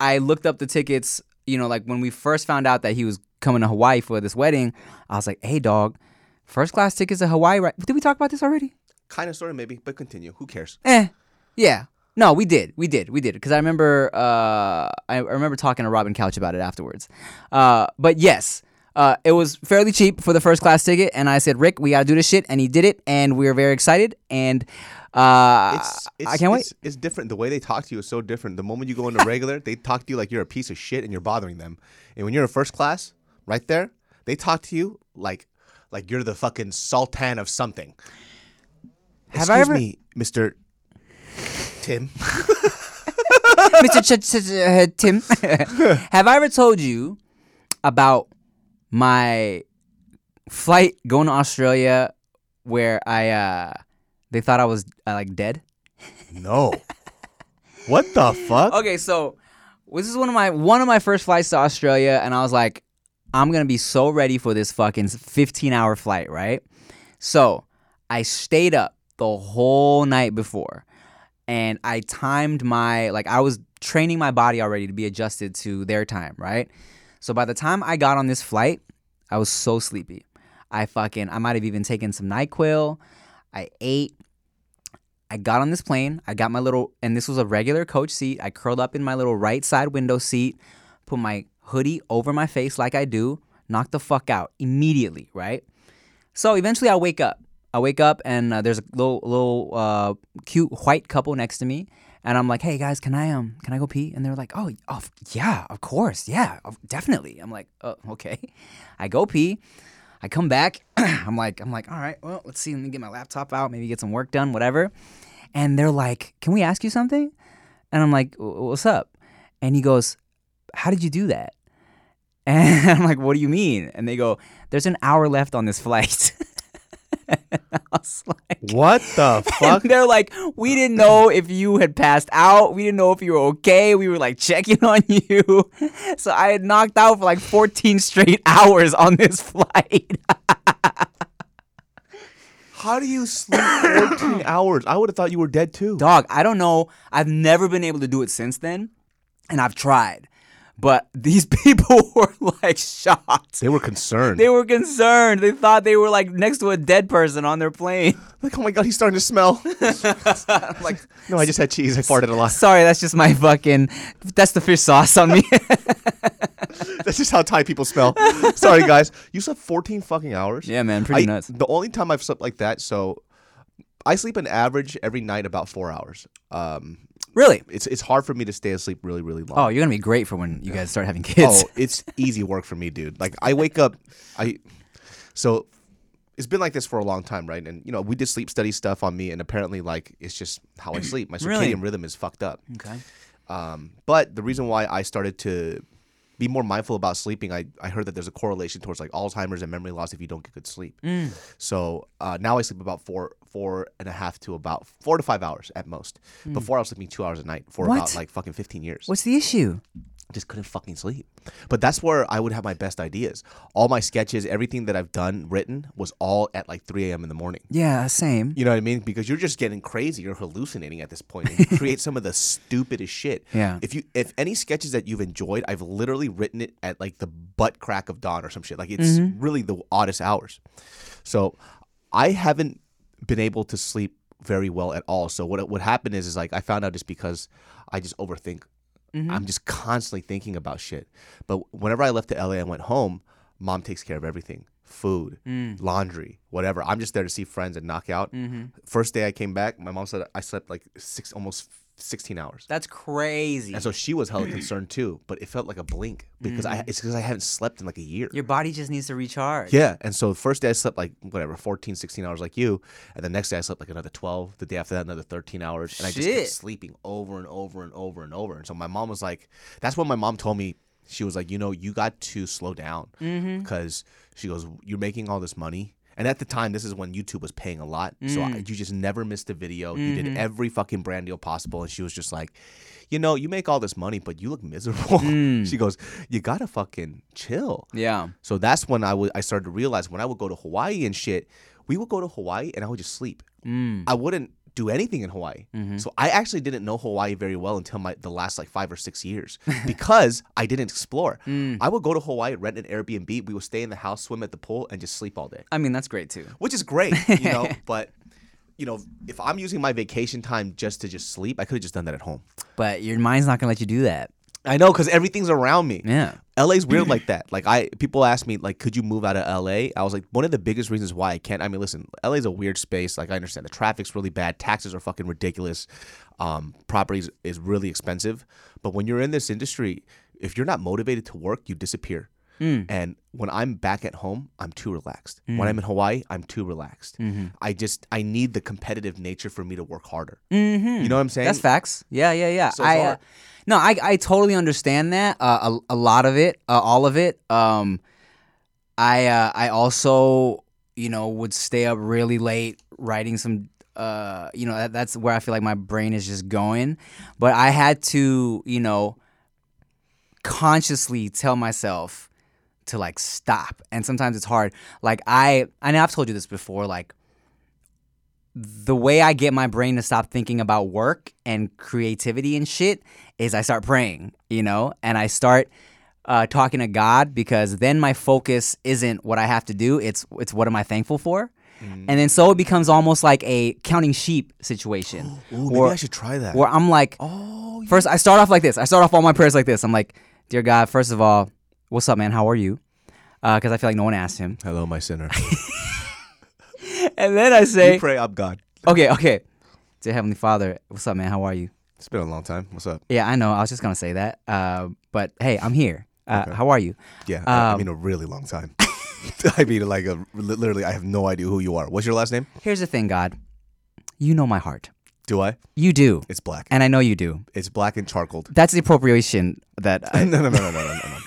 I looked up the tickets you know like when we first found out that he was coming to Hawaii for this wedding I was like hey dog first class tickets to Hawaii right did we talk about this already Kind of, sort of, maybe, but continue. Who cares? Eh, yeah. No, we did, we did, we did. Because I remember, uh, I I remember talking to Robin Couch about it afterwards. Uh, but yes, uh, it was fairly cheap for the first class ticket, and I said, Rick, we gotta do this shit, and he did it, and we were very excited, and uh, It's, it's, I can't wait. It's, it's different. The way they talk to you is so different. The moment you go into regular, they talk to you like you're a piece of shit and you're bothering them. And when you're in first class, right there, they talk to you like like you're the fucking sultan of something. Have Excuse I ever- me, Mister Tim? Mr. Ch- Ch- Ch- uh, Tim, have I ever told you about my flight going to Australia where I uh, they thought I was uh, like dead? No. what the fuck? Okay, so this is one of my one of my first flights to Australia, and I was like, I'm gonna be so ready for this fucking 15 hour flight, right? So I stayed up the whole night before, and I timed my like I was training my body already to be adjusted to their time, right? So by the time I got on this flight, I was so sleepy. I fucking I might have even taken some Nyquil. I ate. I got on this plane. I got my little, and this was a regular coach seat. I curled up in my little right side window seat, put my hoodie over my face like I do, knocked the fuck out immediately, right? So eventually I wake up. I wake up and uh, there's a little, little uh, cute white couple next to me. And I'm like, hey guys, can I um can I go pee? And they're like, oh, oh yeah, of course, yeah, definitely. I'm like, oh, okay. I go pee. I come back. I'm like, I'm like, all right, well, let's see. Let me get my laptop out. Maybe get some work done, whatever. And they're like, can we ask you something? And I'm like, what's up? And he goes, how did you do that? And I'm like, what do you mean? And they go, there's an hour left on this flight. and I was like, What the fuck? they're like, we didn't know if you had passed out. We didn't know if you were okay. We were like checking on you. So I had knocked out for like 14 straight hours on this flight. How do you sleep 14 hours? I would have thought you were dead too. Dog, I don't know. I've never been able to do it since then. And I've tried. But these people were like shocked. They were concerned. They were concerned. They thought they were like next to a dead person on their plane. like, oh my god, he's starting to smell. I'm like, no, I just had cheese. I farted a lot. Sorry, that's just my fucking. That's the fish sauce on me. That's just how Thai people smell. Sorry, guys. You slept 14 fucking hours. Yeah, man, pretty I- nuts. The only time I've slept like that, so I sleep an average every night about four hours. Um, really? it's it's hard for me to stay asleep really really long. Oh, you're gonna be great for when you guys start having kids. Oh, it's easy work for me, dude. Like I wake up, I so it's been like this for a long time, right? And you know, we did sleep study stuff on me, and apparently, like it's just how I sleep. My circadian Really? rhythm is fucked up. Okay. Um, but the reason why I started to be more mindful about sleeping, I, I heard that there's a correlation towards like Alzheimer's and memory loss if you don't get good sleep. So uh, now I sleep about four four and a half to about four to five hours at most. Before I was sleeping two hours a night for What? about like fucking fifteen years. What's the issue? Just couldn't fucking sleep. But that's where I would have my best ideas. All my sketches, everything that I've done, written, was all at like 3 a.m. in the morning. Yeah, same. You know what I mean? Because you're just getting crazy. You're hallucinating at this point. And you create some of the stupidest shit. Yeah. If you if any sketches that you've enjoyed, I've literally written it at like the butt crack of dawn or some shit. Like it's mm-hmm. really the oddest hours. So I haven't been able to sleep very well at all. So what what happened is is like I found out just because I just overthink. Mm-hmm. I'm just constantly thinking about shit. But whenever I left to LA and went home, mom takes care of everything. Food, mm. laundry, whatever. I'm just there to see friends and knock out. Mm-hmm. First day I came back, my mom said I slept like six almost 16 hours. That's crazy. And so she was hella concerned too, but it felt like a blink because I mm. it's because I haven't slept in like a year. Your body just needs to recharge. Yeah, and so the first day I slept like whatever 14, 16 hours like you, and the next day I slept like another 12, the day after that another 13 hours, and I just Shit. kept sleeping over and over and over and over. And so my mom was like, that's what my mom told me she was like, you know, you got to slow down mm-hmm. because she goes, you're making all this money. And at the time, this is when YouTube was paying a lot. So I, mm. you just never missed a video. You did mm-hmm. every fucking brand deal possible. And she was just like, you know, you make all this money, but you look miserable. Mm. she goes, you gotta fucking chill. Yeah. So that's when I would I started to realize when I would go to Hawaii and shit, we would go to Hawaii and I would just sleep. Mm. I wouldn't do anything in Hawaii. Mm-hmm. So I actually didn't know Hawaii very well until my the last like five or six years because I didn't explore. Mm. I would go to Hawaii, rent an Airbnb, we would stay in the house, swim at the pool, and just sleep all day, I mean, that's great too. which is great, you know. but you know, if I'm using my vacation time just to just sleep, I could have just done that at home. But your mind's not gonna let you do that. I know because everything's around me. Yeah. LA's weird like that. Like I people ask me like could you move out of LA? I was like one of the biggest reasons why I can't. I mean, listen, LA's a weird space. Like I understand the traffic's really bad, taxes are fucking ridiculous. Um properties is really expensive, but when you're in this industry, if you're not motivated to work, you disappear. And when I'm back at home, I'm too relaxed. When I'm in Hawaii, I'm too relaxed. I just I need the competitive nature for me to work harder. You know what I'm saying? That's facts. Yeah, yeah, yeah. So I, uh, no, I, I totally understand that. Uh, a, a lot of it, uh, all of it. Um, I, uh, I also, you know, would stay up really late writing some. Uh, you know, that, that's where I feel like my brain is just going. But I had to, you know, consciously tell myself to like stop. And sometimes it's hard. Like I, I know I've told you this before. Like the way I get my brain to stop thinking about work and creativity and shit is I start praying, you know, and I start uh, talking to God because then my focus isn't what I have to do. It's it's what am I thankful for. and then so it becomes almost like a counting sheep situation. Ooh, maybe where- I should try that. Where I'm like, oh, first I start off like this. I start off all my prayers like this. I'm like, dear God, first of all, what's up, man? How are you? Because uh, I feel like no one asked him. Hello, my sinner. and then I say, you pray up, God. Okay, okay. To Heavenly Father, what's up, man? How are you? It's been a long time. What's up? Yeah, I know. I was just gonna say that. Uh, but hey, I'm here. Uh, okay. How are you? Yeah, um, I mean a really long time. I mean, like a, literally, I have no idea who you are. What's your last name? Here's the thing, God. You know my heart. Do I? You do. It's black. And I know you do. It's black and charcoaled. That's the appropriation that. I... no, no, no, no, no, no, no, no.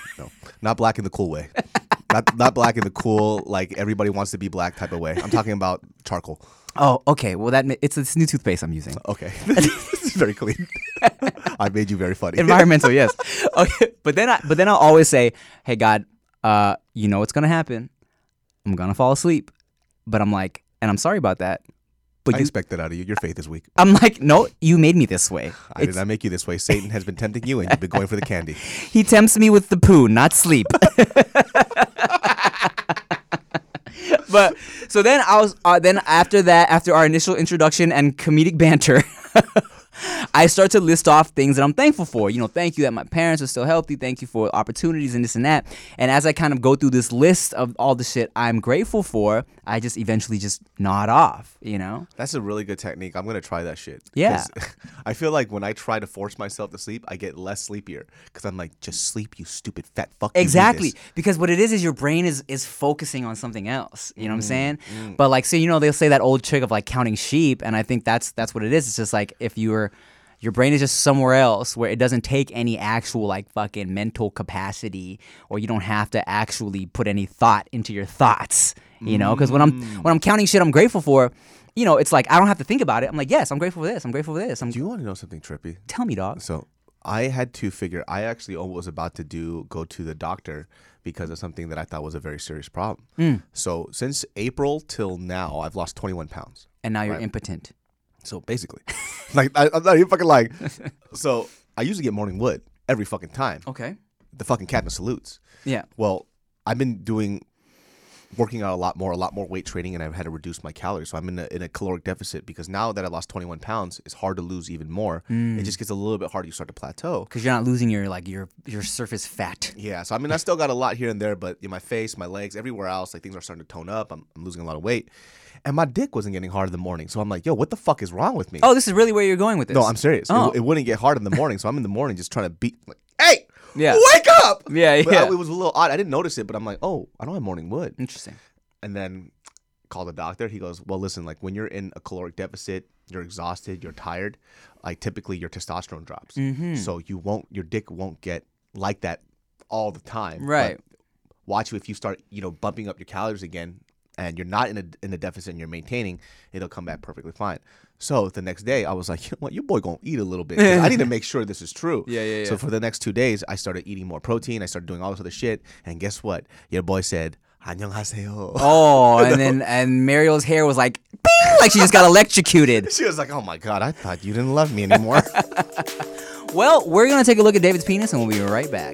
Not black in the cool way. not not black in the cool like everybody wants to be black type of way. I'm talking about charcoal. Oh, okay. Well, that ma- it's this new toothpaste I'm using. Okay, this is very clean. I made you very funny. Environmental, yes. Okay, but then I but then I'll always say, "Hey God, uh, you know what's gonna happen. I'm gonna fall asleep." But I'm like, and I'm sorry about that. But I you, expect that out of you. Your faith is weak. I'm like, no, you made me this way. I did It's- not make you this way. Satan has been tempting you, and you've been going for the candy. He tempts me with the poo, not sleep. but so then I was uh, then after that, after our initial introduction and comedic banter, I start to list off things that I'm thankful for. You know, thank you that my parents are still healthy. Thank you for opportunities and this and that. And as I kind of go through this list of all the shit I'm grateful for, I just eventually just nod off. You know. That's a really good technique. I'm gonna try that shit. Yeah. I feel like when I try to force myself to sleep, I get less sleepier because I'm like, just sleep, you stupid fat fuck. Exactly, because what it is is your brain is is focusing on something else. You know Mm, what I'm saying? But like, so you know, they'll say that old trick of like counting sheep, and I think that's that's what it is. It's just like if you're your brain is just somewhere else where it doesn't take any actual like fucking mental capacity, or you don't have to actually put any thought into your thoughts. You know, because when I'm Mm. when I'm counting shit, I'm grateful for. You know, it's like I don't have to think about it. I'm like, yes, I'm grateful for this. I'm grateful for this. I'm Do you want to know something trippy? tell me, dog. So I had to figure. I actually was about to do go to the doctor because of something that I thought was a very serious problem. Mm. So since April till now, I've lost 21 pounds. And now you're impotent. So basically, like I, I'm not even fucking lying. So I usually get morning wood every fucking time. Okay. The fucking captain salutes. Yeah. Well, I've been doing working out a lot more, a lot more weight training, and I've had to reduce my calories. So I'm in a, in a caloric deficit because now that I lost 21 pounds, it's hard to lose even more. Mm. It just gets a little bit harder. You start to plateau. because you're not losing your like your your surface fat. Yeah, so I mean, I still got a lot here and there, but in my face, my legs, everywhere else, like things are starting to tone up. I'm, I'm losing a lot of weight, and my dick wasn't getting hard in the morning. So I'm like, yo, what the fuck is wrong with me? Oh, this is really where you're going with this. no, I'm serious. Oh. w- It, wouldn't get hard in the morning, so I'm in the morning just trying to beat. Like, hey, Yeah. wake up! Yeah, But I- yeah. it was a little odd. I didn't notice it, but I'm like, oh, I don't have morning wood. Interesting. And then call the doctor. He goes, well, listen, like when you're in a caloric deficit, you're exhausted, you're tired. Like typically your testosterone drops, Mm-hmm. so you won't, your dick won't get like that all the time. but Right. watch if you start you know bumping up your calories again and you're not in a in a deficit and you're maintaining it'll come back perfectly fine so the next day i was like you know what your boy gonna eat a little bit 'cause i need to make sure this is true Yeah, yeah, so yeah. for the next two days i started eating more protein i started doing all this other shit and guess what your boy said 안녕하세요. Oh, and then and Mariel's hair was like, bing, like she just got electrocuted. she was like oh my god i thought you didn't love me anymore Well, we're gonna take a look at David's penis, and we'll be right back.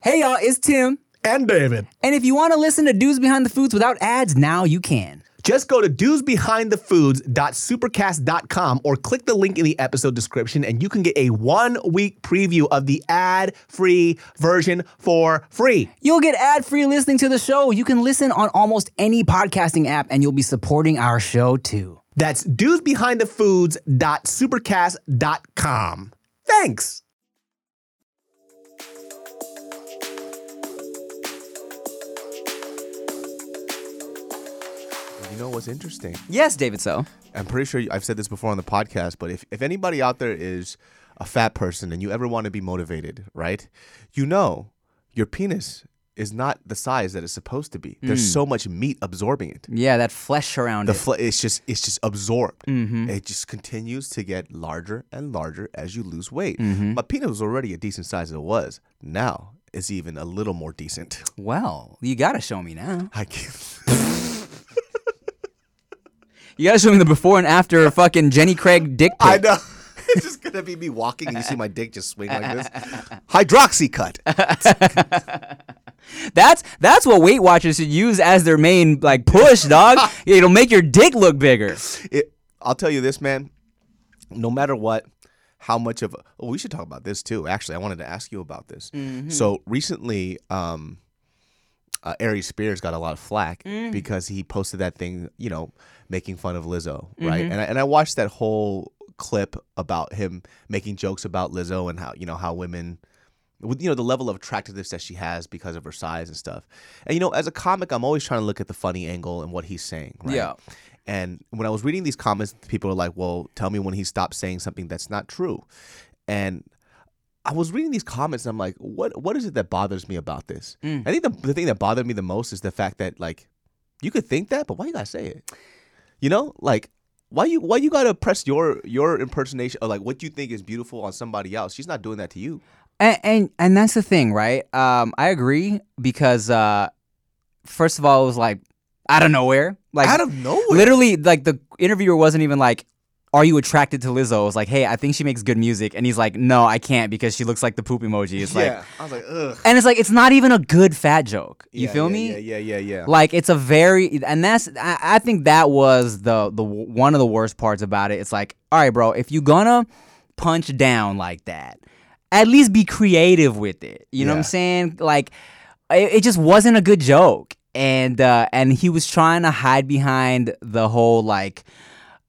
Hey y'all, it's Tim. and David. And if you want to listen to Dudes Behind the Foods without ads, now you can. Just go to dudesbehindthefoods.supercast.com or click the link in the episode description and you can get a one week preview of the ad free version for free. You'll get ad-free listening to the show. You can listen on almost any podcasting app, and you'll be supporting our show too. That's dudesbehindthefoods.supercast.com. Thanks. Know what's interesting Yes, David. So I'm pretty sure I've said this before on the podcast, but if, if anybody out there is a fat person and you ever want to be motivated, right? You know your penis is not the size that it's supposed to be. There's Mm. so much meat absorbing it. Yeah, that flesh around The it. fl- it's just it's just absorbed. Mhm. It just continues to get larger and larger as you lose weight. Mhm. My penis was already a decent size as it was. Now it's even a little more decent. well, you gotta show me now. I can't. You gotta show me the before and after fucking Jenny Craig dick pic. I know. it's just gonna be me walking and you see my dick just swing like this. Hydroxycut. That's that's what Weight Watchers should use as their main like push, dog. It'll make your dick look bigger. It, I'll tell you this, man. No matter what, how much of oh, we should talk about this too. Actually, I wanted to ask you about this. Mhm. So recently, um, uh, Aries Spears got a lot of flack Mm. because he posted that thing, you know, making fun of Lizzo, right? Mhm. And I, and I watched that whole clip about him making jokes about Lizzo and how you know how women. With you know the level of attractiveness that she has because of her size and stuff, and you know as a comic, I'm always trying to look at the funny angle and what he's saying. Right? Yeah. And when I was reading these comments, people are like, "Well, tell me when he stopped saying something that's not true." And I was reading these comments, and I'm like, "What? What is it that bothers me about this?" Mm. I think the, the thing that bothered me the most is the fact that like, you could think that, but why you gotta say it? You know, like. Why you why you gotta press your your impersonation or like what you think is beautiful on somebody else? She's not doing that to you. And and, and that's the thing, right? Um, I agree because uh, first of all, it was like out of nowhere, like Out of nowhere. Literally, like the interviewer wasn't even like, "Are you attracted to Lizzo?" It was like, "Hey, I think she makes good music," and he's like, "No, I can't because she looks like the poop emoji." It's yeah, like, I was like, ugh. and it's like it's not even a good fat joke. You Yeah, feel yeah, me? Yeah, yeah, yeah, yeah. Like it's a very and that's I, I think that was the the one of the worst parts about it. It's like, all right, bro, if you're gonna punch down like that, at least be creative with it. You know what I'm saying? Like it, it just wasn't a good joke. And uh and he was trying to hide behind the whole like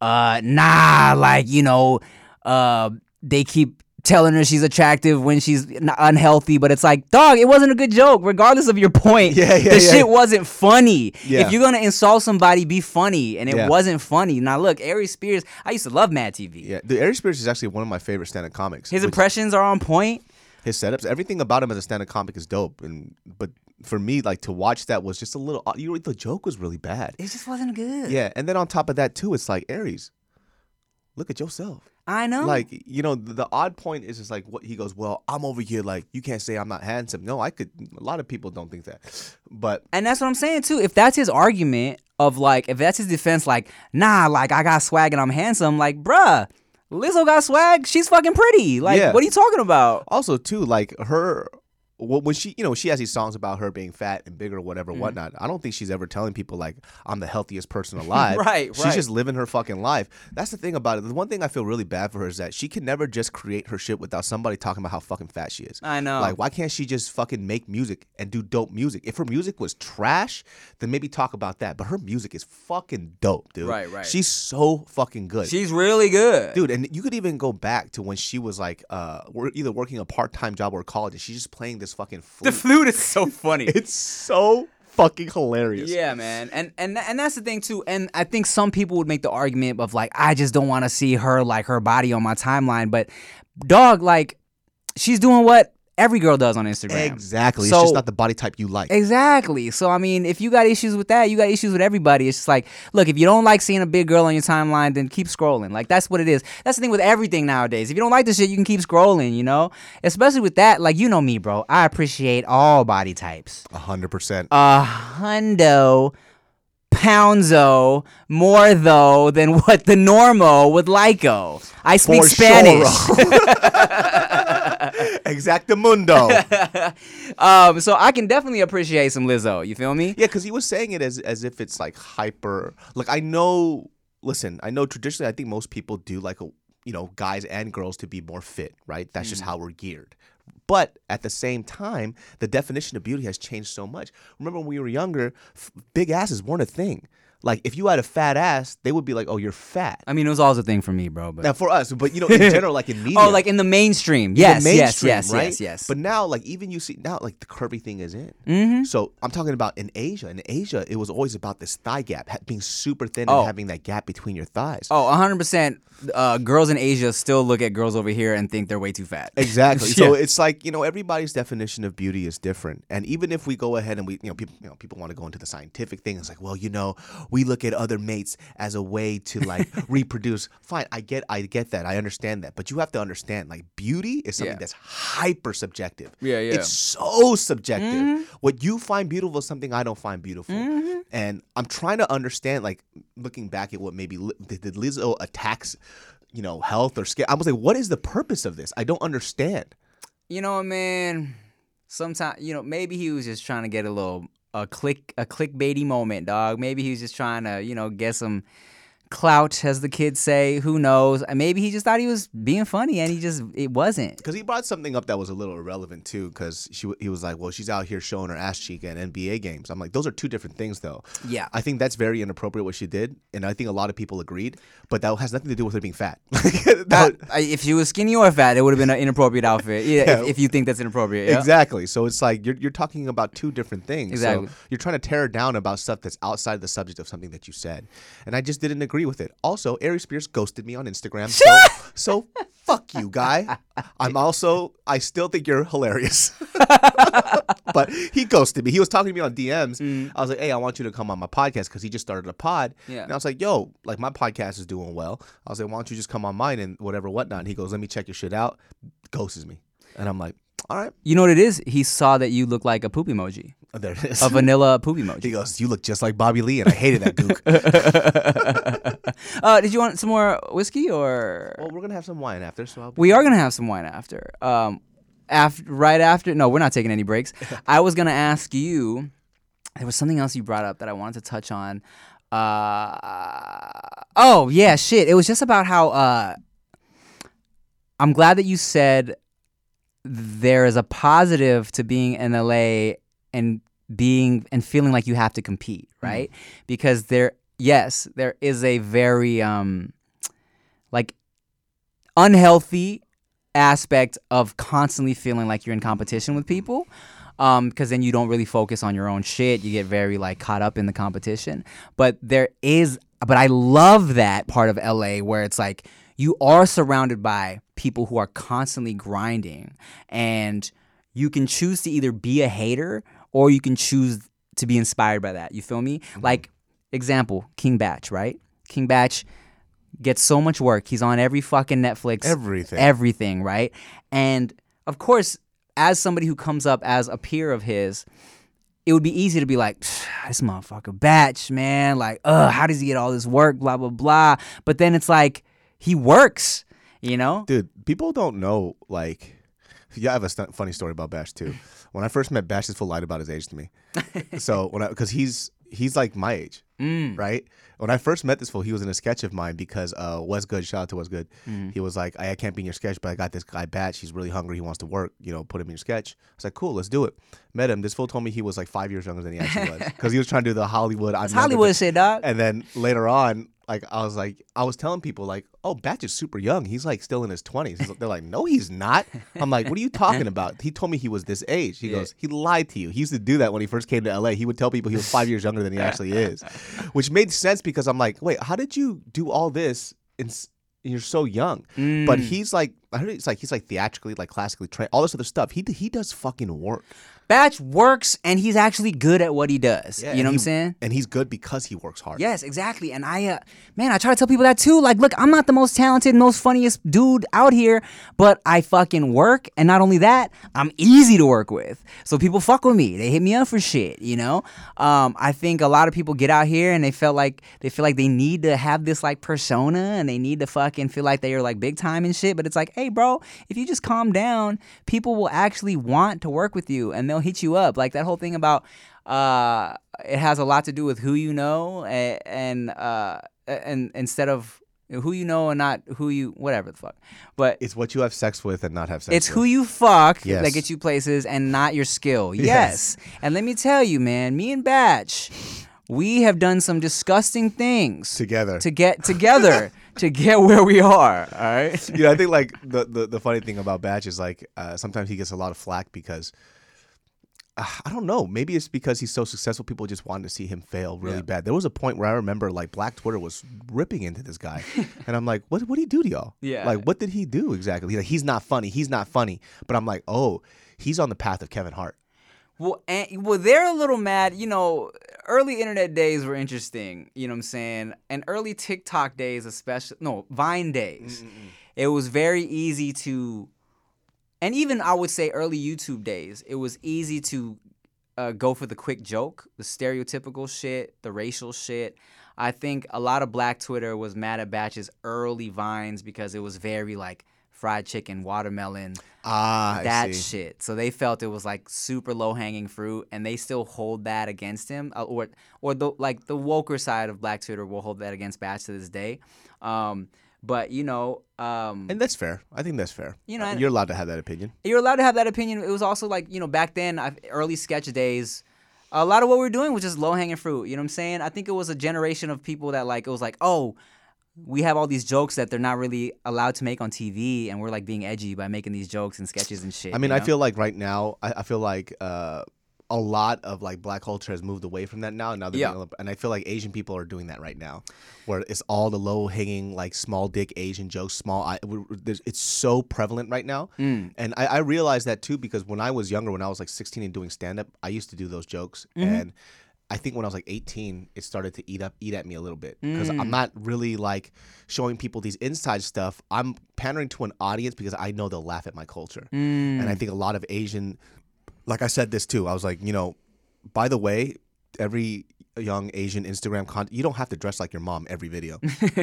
uh nah, like, you know, uh they keep telling her she's attractive when she's unhealthy, but it's like, dog, it wasn't a good joke, regardless of your point. Yeah, yeah, the yeah. shit wasn't funny. Yeah. If you're gonna insult somebody, be funny, and it Yeah. wasn't funny. Now look, Aries Spears, I used to love Mad TV. Yeah, the Aries Spears is actually one of my favorite stand-up comics. His impressions are on point. his setups, everything about him as a stand-up comic is dope. And but for me, like to watch that was just a little. You know, the joke was really bad. It just wasn't good. Yeah, and then on top of that too, it's like Aries. Look at yourself. I know. Like you know, the, the odd point is just like what he goes. Well, I'm over here. Like you can't say I'm not handsome. No, I could. A lot of people don't think that, but And that's what I'm saying too. If that's his argument of like, if that's his defense, like, nah, like I got swag and I'm handsome, like, bruh, Lizzo got swag. She's fucking pretty. Like, Yeah. what are you talking about? also too like her when she you know she has these songs about her being fat and bigger or whatever Mm. whatnot i don't think she's ever telling people like i'm the healthiest person alive Right, she's right. just living her fucking life that's the thing about it the one thing i feel really bad for her is that she can never just create her shit without somebody talking about how fucking fat she is I know. like why can't she just fucking make music and do dope music if her music was trash then maybe talk about that but her music is fucking dope dude Right, right. she's so fucking good She's really good. dude and you could even go back to when she was like uh either working a part-time job or college and she's just playing this fucking The flute flute is so funny. it's so fucking hilarious Yeah, man, and and and that's the thing too. And I think some people would make the argument of like, I just don't want to see her like her body on my timeline. But dog, like, she's doing what every girl does on Instagram. exactly So- it's just not the body type you like Exactly. So I mean, if you got issues with that, you got issues with everybody. It's just like, look, if you don't like seeing a big girl on your timeline, then keep scrolling. Like that's what it is. That's the thing with everything nowadays. If you don't like the shit, you can keep scrolling. You know, especially with that. Like you know me, bro. I appreciate all body types. A hundred percent A hundo. Poundzo more though than what the normo would like. I speak For Spanish. exactamundo um, so I can definitely appreciate some Lizzo. You feel me? yeah because he was saying it as as if it's like hyper like i know listen i know traditionally i think most people do like a you know guys and girls to be more fit right that's just how we're geared But at the same time, the definition of beauty has changed so much. Remember when we were younger, f- big asses weren't a thing. Like if you had a fat ass, they would be like, "Oh, you're fat." I mean, it was always a thing for me, bro. But Now for us, but you know, in general, like in media, oh, like in the mainstream. Yes, yes, mainstream, yes, right? yes, yes. But now, like even you see now, like the curvy thing is in. Mhm. So I'm talking about in Asia. In Asia, it was always about this thigh gap, ha- being super thin Oh. and having that gap between your thighs. oh, 100. percent uh, Girls in Asia still look at girls over here and think they're way too fat. Exactly. So it's like you know everybody's definition of beauty is different, and even if we go ahead and we you know people you know people want to go into the scientific thing, it's like well you know we look at other mates as a way to like reproduce. Fine, I get I get that, I understand that, but you have to understand like beauty is something Yeah. that's hyper subjective. Yeah, yeah. It's so subjective. Mm-hmm. What you find beautiful is something I don't find beautiful, mm-hmm. and I'm trying to understand like looking back at what maybe did Lizzo attacks. You know, health or skin. I was like, what is the purpose of this? I don't understand. You know, man. Sometimes, you know, maybe he was just trying to get a little a click a clickbaity moment, dog. Maybe he was just trying to, you know, get some clout, as the kids say. Who knows? Maybe he just thought he was being funny, and he just it wasn't. Because he brought something up that was a little irrelevant too. Because she, he was like, "Well, she's out here showing her ass cheek at NBA games." I'm like, those are two different things, though. Yeah. I think that's very inappropriate what she did, and I think a lot of people agreed. But that has nothing to do with her being fat. Uh, I- if she was skinny or fat, it would have been an inappropriate outfit. Yeah, Yeah. If, if you think that's inappropriate. Yeah. Exactly. So it's like you're you're talking about two different things. Exactly. So you're trying to tear down about stuff that's outside the subject of something that you said, and I just didn't agree with it. Also, Aries Spears ghosted me on Instagram. So so fuck you, guy. I'm also I still think you're hilarious. but he ghosted me. He was talking to me on DMs. Mm. I was like, "Hey, I want you to come on my podcast because he just started a pod." Yeah. And I was like, "Yo, like my podcast is doing well." I was like, "Why don't you just come on mine and whatever, whatnot?" And he goes, "Let me check your shit out." Ghosts me, and I'm like, "All right." You know what it is? He saw that you look like a poop emoji, Oh, there it is. a vanilla poop emoji. He goes, "You look just like Bobby Lee," and I hated that gook. Uh, did you want some more whiskey or? well, we're gonna have some wine after, so I'll. Be- We are gonna have some wine after. Um, after right after. No, we're not taking any breaks. I was gonna ask you. There was something else you brought up that I wanted to touch on. Uh, oh yeah, shit. It was just about how. Uh, I'm glad that you said there is a positive to being in LA and being and feeling like you have to compete, right? Because there, yes, there is a very um, like unhealthy aspect of constantly feeling like you're in competition with people um because then you don't really focus on your own shit. You get very like caught up in the competition. But there is but i love that part of la where it's like you are surrounded by people who are constantly grinding and you can choose to either be a hater or you can choose to be inspired by that. You feel me? Like example King Bach right King Bach gets so much work. He's on every fucking Netflix. Everything. Everything, right? And of course, as somebody who comes up as a peer of his, it would be easy to be like, this motherfucker Bach, man. Like, ugh, how does he get all this work? Blah, blah, blah. But then it's like, he works, you know? Dude, people don't know. Like, yeah, I have a st- funny story about Bach too. When I first met Bach, this fool lied about his age to me. so when I, because he's he's like my age, Mm. right? When I first met this fool, he was in a sketch of mine because uh, Wes Good, shout out to Wes Good. Mm. He was like, I, I can't be in your sketch, but I got this guy Bach. He's really hungry. He wants to work. You know, put him in your sketch. I was like, cool, let's do it. Met him. This fool told me he was like five years younger than he actually was because he was trying to do the Hollywood. I'm It's Hollywood shit, dog. And then later on, like I was like, I was telling people like, oh, Bach is super young. He's like still in his twenties. They're like, no, he's not. I'm like, what are you talking about? He told me he was this age. He goes, he lied to you. He used to do that when he first came to LA. He would tell people he was five years younger than he actually is, which made sense because I'm like, wait, how did you do all this? In, you're so young, but Mm. he's like, I heard it's like he's like theatrically, like classically trained, all this other stuff. He d- he does fucking work. Bach works and he's actually good at what he does. Yeah, you know what I'm saying? And he's good because he works hard. Yes, exactly. And I, uh, man, I try to tell people that too. Like, look, I'm not the most talented, most funniest dude out here, but I fucking work. And not only that, I'm easy to work with. So people fuck with me. They hit me up for shit, you know? Um, I think a lot of people get out here and they felt like, they feel like they need to have this like persona and they need to fucking feel like they are like big time and shit. But it's like, hey, bro, if you just calm down, people will actually want to work with you and they'll hit you up. Like that whole thing about, uh, it has a lot to do with who you know and, and uh and instead of who you know and not who you whatever the fuck. But It's what you have sex with and not have sex. it's with. who you fuck Yes. that gets you places and not your skill. Yes. Yes. And let me tell you, man, me and Bach, we have done some disgusting things together. to get together to get where we are. All right. you know, I think like the, the the funny thing about Bach is like uh, sometimes he gets a lot of flack because I don't know. Maybe it's because he's so successful. People just wanted to see him fail really Yeah. bad. There was a point where I remember like Black Twitter was ripping into this guy, and I'm like, what What did he do to y'all? Yeah. Like, what did he do exactly? He's like, he's not funny. He's not funny. But I'm like, oh, he's on the path of Kevin Hart. Well, and, well, they're a little mad. You know, early internet days were interesting. You know what I'm saying? And early TikTok days, especially no Vine days, it was very easy to, and even I would say early YouTube days, it was easy to uh, go for the quick joke, the stereotypical shit, the racial shit. I think a lot of Black Twitter was mad at Bach's early vines because it was very like fried chicken, watermelon Ah, that shit. So they felt it was like super low hanging fruit, and they still hold that against him, uh, or or the like the woker side of Black Twitter will hold that against Bach to this day. Um, but you know, um, And that's fair. I think that's fair. You know, Uh, you're allowed to have that opinion. you're allowed to have that opinion. It was also like you know back then, early sketch days. A lot of what we are doing was just low hanging fruit. You know what I'm saying? I think it was a generation of people that like it was like, oh, we have all these jokes that they're not really allowed to make on TV, and we're like being edgy by making these jokes and sketches and shit. I mean, you I feel like right now, I, I feel like uh, a lot of like black culture has moved away from that now. And now, they're Yeah. being- and I feel like Asian people are doing that right now, where it's all the low hanging like small dick Asian jokes, small. I, w- w- there's- it's so prevalent right now, Mm. and I, I realized that too because when I was younger, when I was like 16 and doing stand up, I used to do those jokes, Mm-hmm. and I think when I was like 18, it started to eat up, eat at me a little bit because Mm. I'm not really like showing people these inside stuff. I'm pandering to an audience because I know they'll laugh at my culture, Mm. and I think a lot of Asian, like I said this too. I was like, you know, by the way, every young Asian Instagram content, you don't have to dress like your mom every video.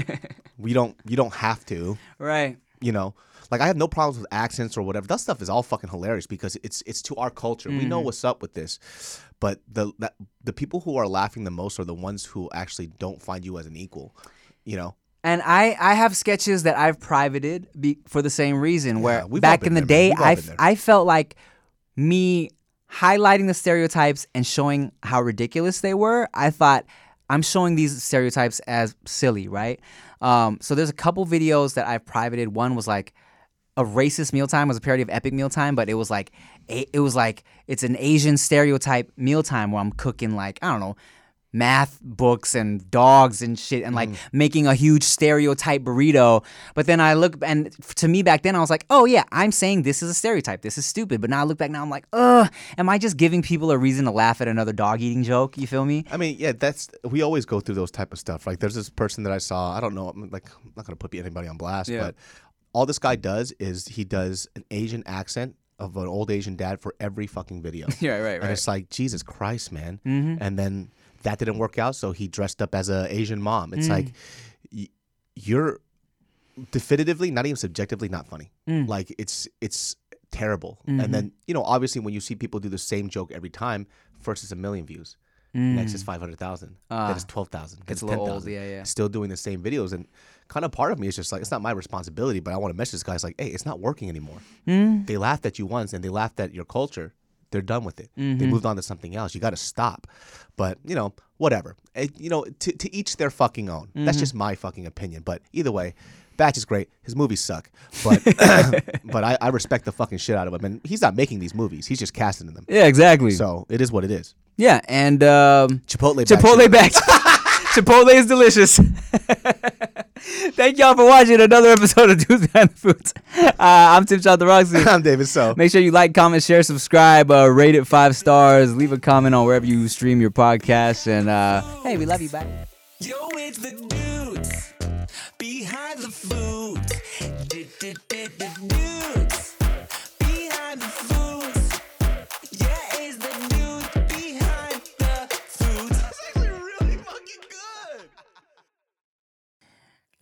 we don't, you don't have to right. you know like i have no problems with accents or whatever that stuff is all fucking hilarious because it's it's to our culture we Mm-hmm. know what's up with this but the that, the people who are laughing the most are the ones who actually don't find you as an equal you know And I, I have sketches that I've privated be, for the same reason. Where we've back in the there, day, We've I, been f- there. I felt like me highlighting the stereotypes and showing how ridiculous they were. I thought I'm showing these stereotypes as silly, right? Um, so there's a couple videos that I've privated. One was like a racist mealtime was a parody of epic mealtime but it was like it was like it's an asian stereotype mealtime where i'm cooking like i don't know math books and dogs and shit and like making a huge stereotype burrito. But then i look and to me back then i was like oh yeah i'm saying this is a stereotype. This is stupid. But now i look back now i'm like ugh am i just giving people a reason to laugh at another dog eating joke? You feel me? I mean yeah that's we always go through those type of stuff. Like there's this person that i saw i don't know I'm like i'm not gonna put anybody on blast Yeah. but all this guy does is he does an asian accent of an old asian dad for every fucking video. Yeah, right, right. and it's like jesus christ man. Mhm. and then that didn't work out so he dressed up as a asian mom it's Mm. like y- you're definitively not even subjectively not funny Mm. like it's it's terrible Mhm. and then you know obviously when you see people do the same joke every time first it's a million views next is 500000 Ah. then it's 12000 then It's it's a little old, 10000 yeah, yeah. still doing the same videos and kind of part of me is just like it's not my responsibility but i want to message this guy it's like hey it's not working anymore Mm. they laughed at you once and they laughed at your culture they're done with it they Mhm. moved on to something else you got to stop but you know whatever It- you know to, to each their fucking own that's Mhm. just my fucking opinion but either way Bach is great. His movies suck, but but I, I respect the fucking shit out of him. And he's not making these movies; he's just casting them. Yeah, exactly. So it is what it is. yeah and um Chipotle. Chipotle back. Chipotle is delicious. Thank y'all for watching another episode of Dudes Behind the Foods. Uh, I'm Tim Shot the Roxy. I'm David So. Make sure you like, comment, share, subscribe, uh, rate it five stars, leave a comment on wherever you stream your podcast, and uh, hey, we love you. Bye. Yo, it's the dudes behind the food. Dudes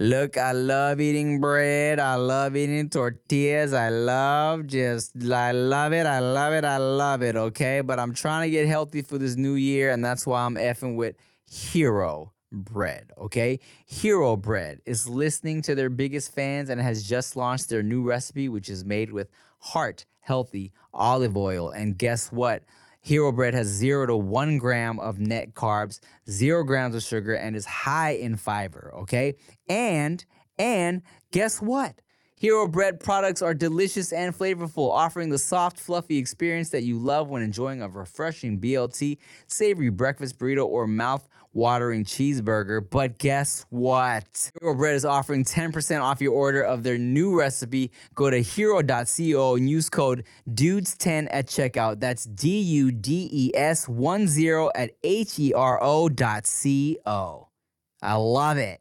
Look, I love eating bread. I love eating tortillas. I love just, I love it. I love it. I love it. Okay. But I'm trying to get healthy for this new year. And that's why I'm effing with Hero bread, okay? Hero Bread is listening to their biggest fans and has just launched their new recipe, which is made with heart healthy olive oil. And guess what? Hero Bread has zero to one gram of net carbs, zero grams of sugar, and is high in fiber, okay? And, and guess what? Hero Bread products are delicious and flavorful, offering the soft, fluffy experience that you love when enjoying a refreshing BLT, savory breakfast burrito, or mouth watering cheeseburger. But guess what? Hero Bread is offering 10% off your order of their new recipe. Go to hero.co and use code DUDES10 at checkout. That's D U D E S 1 0 at H E R O dot C O. I love it.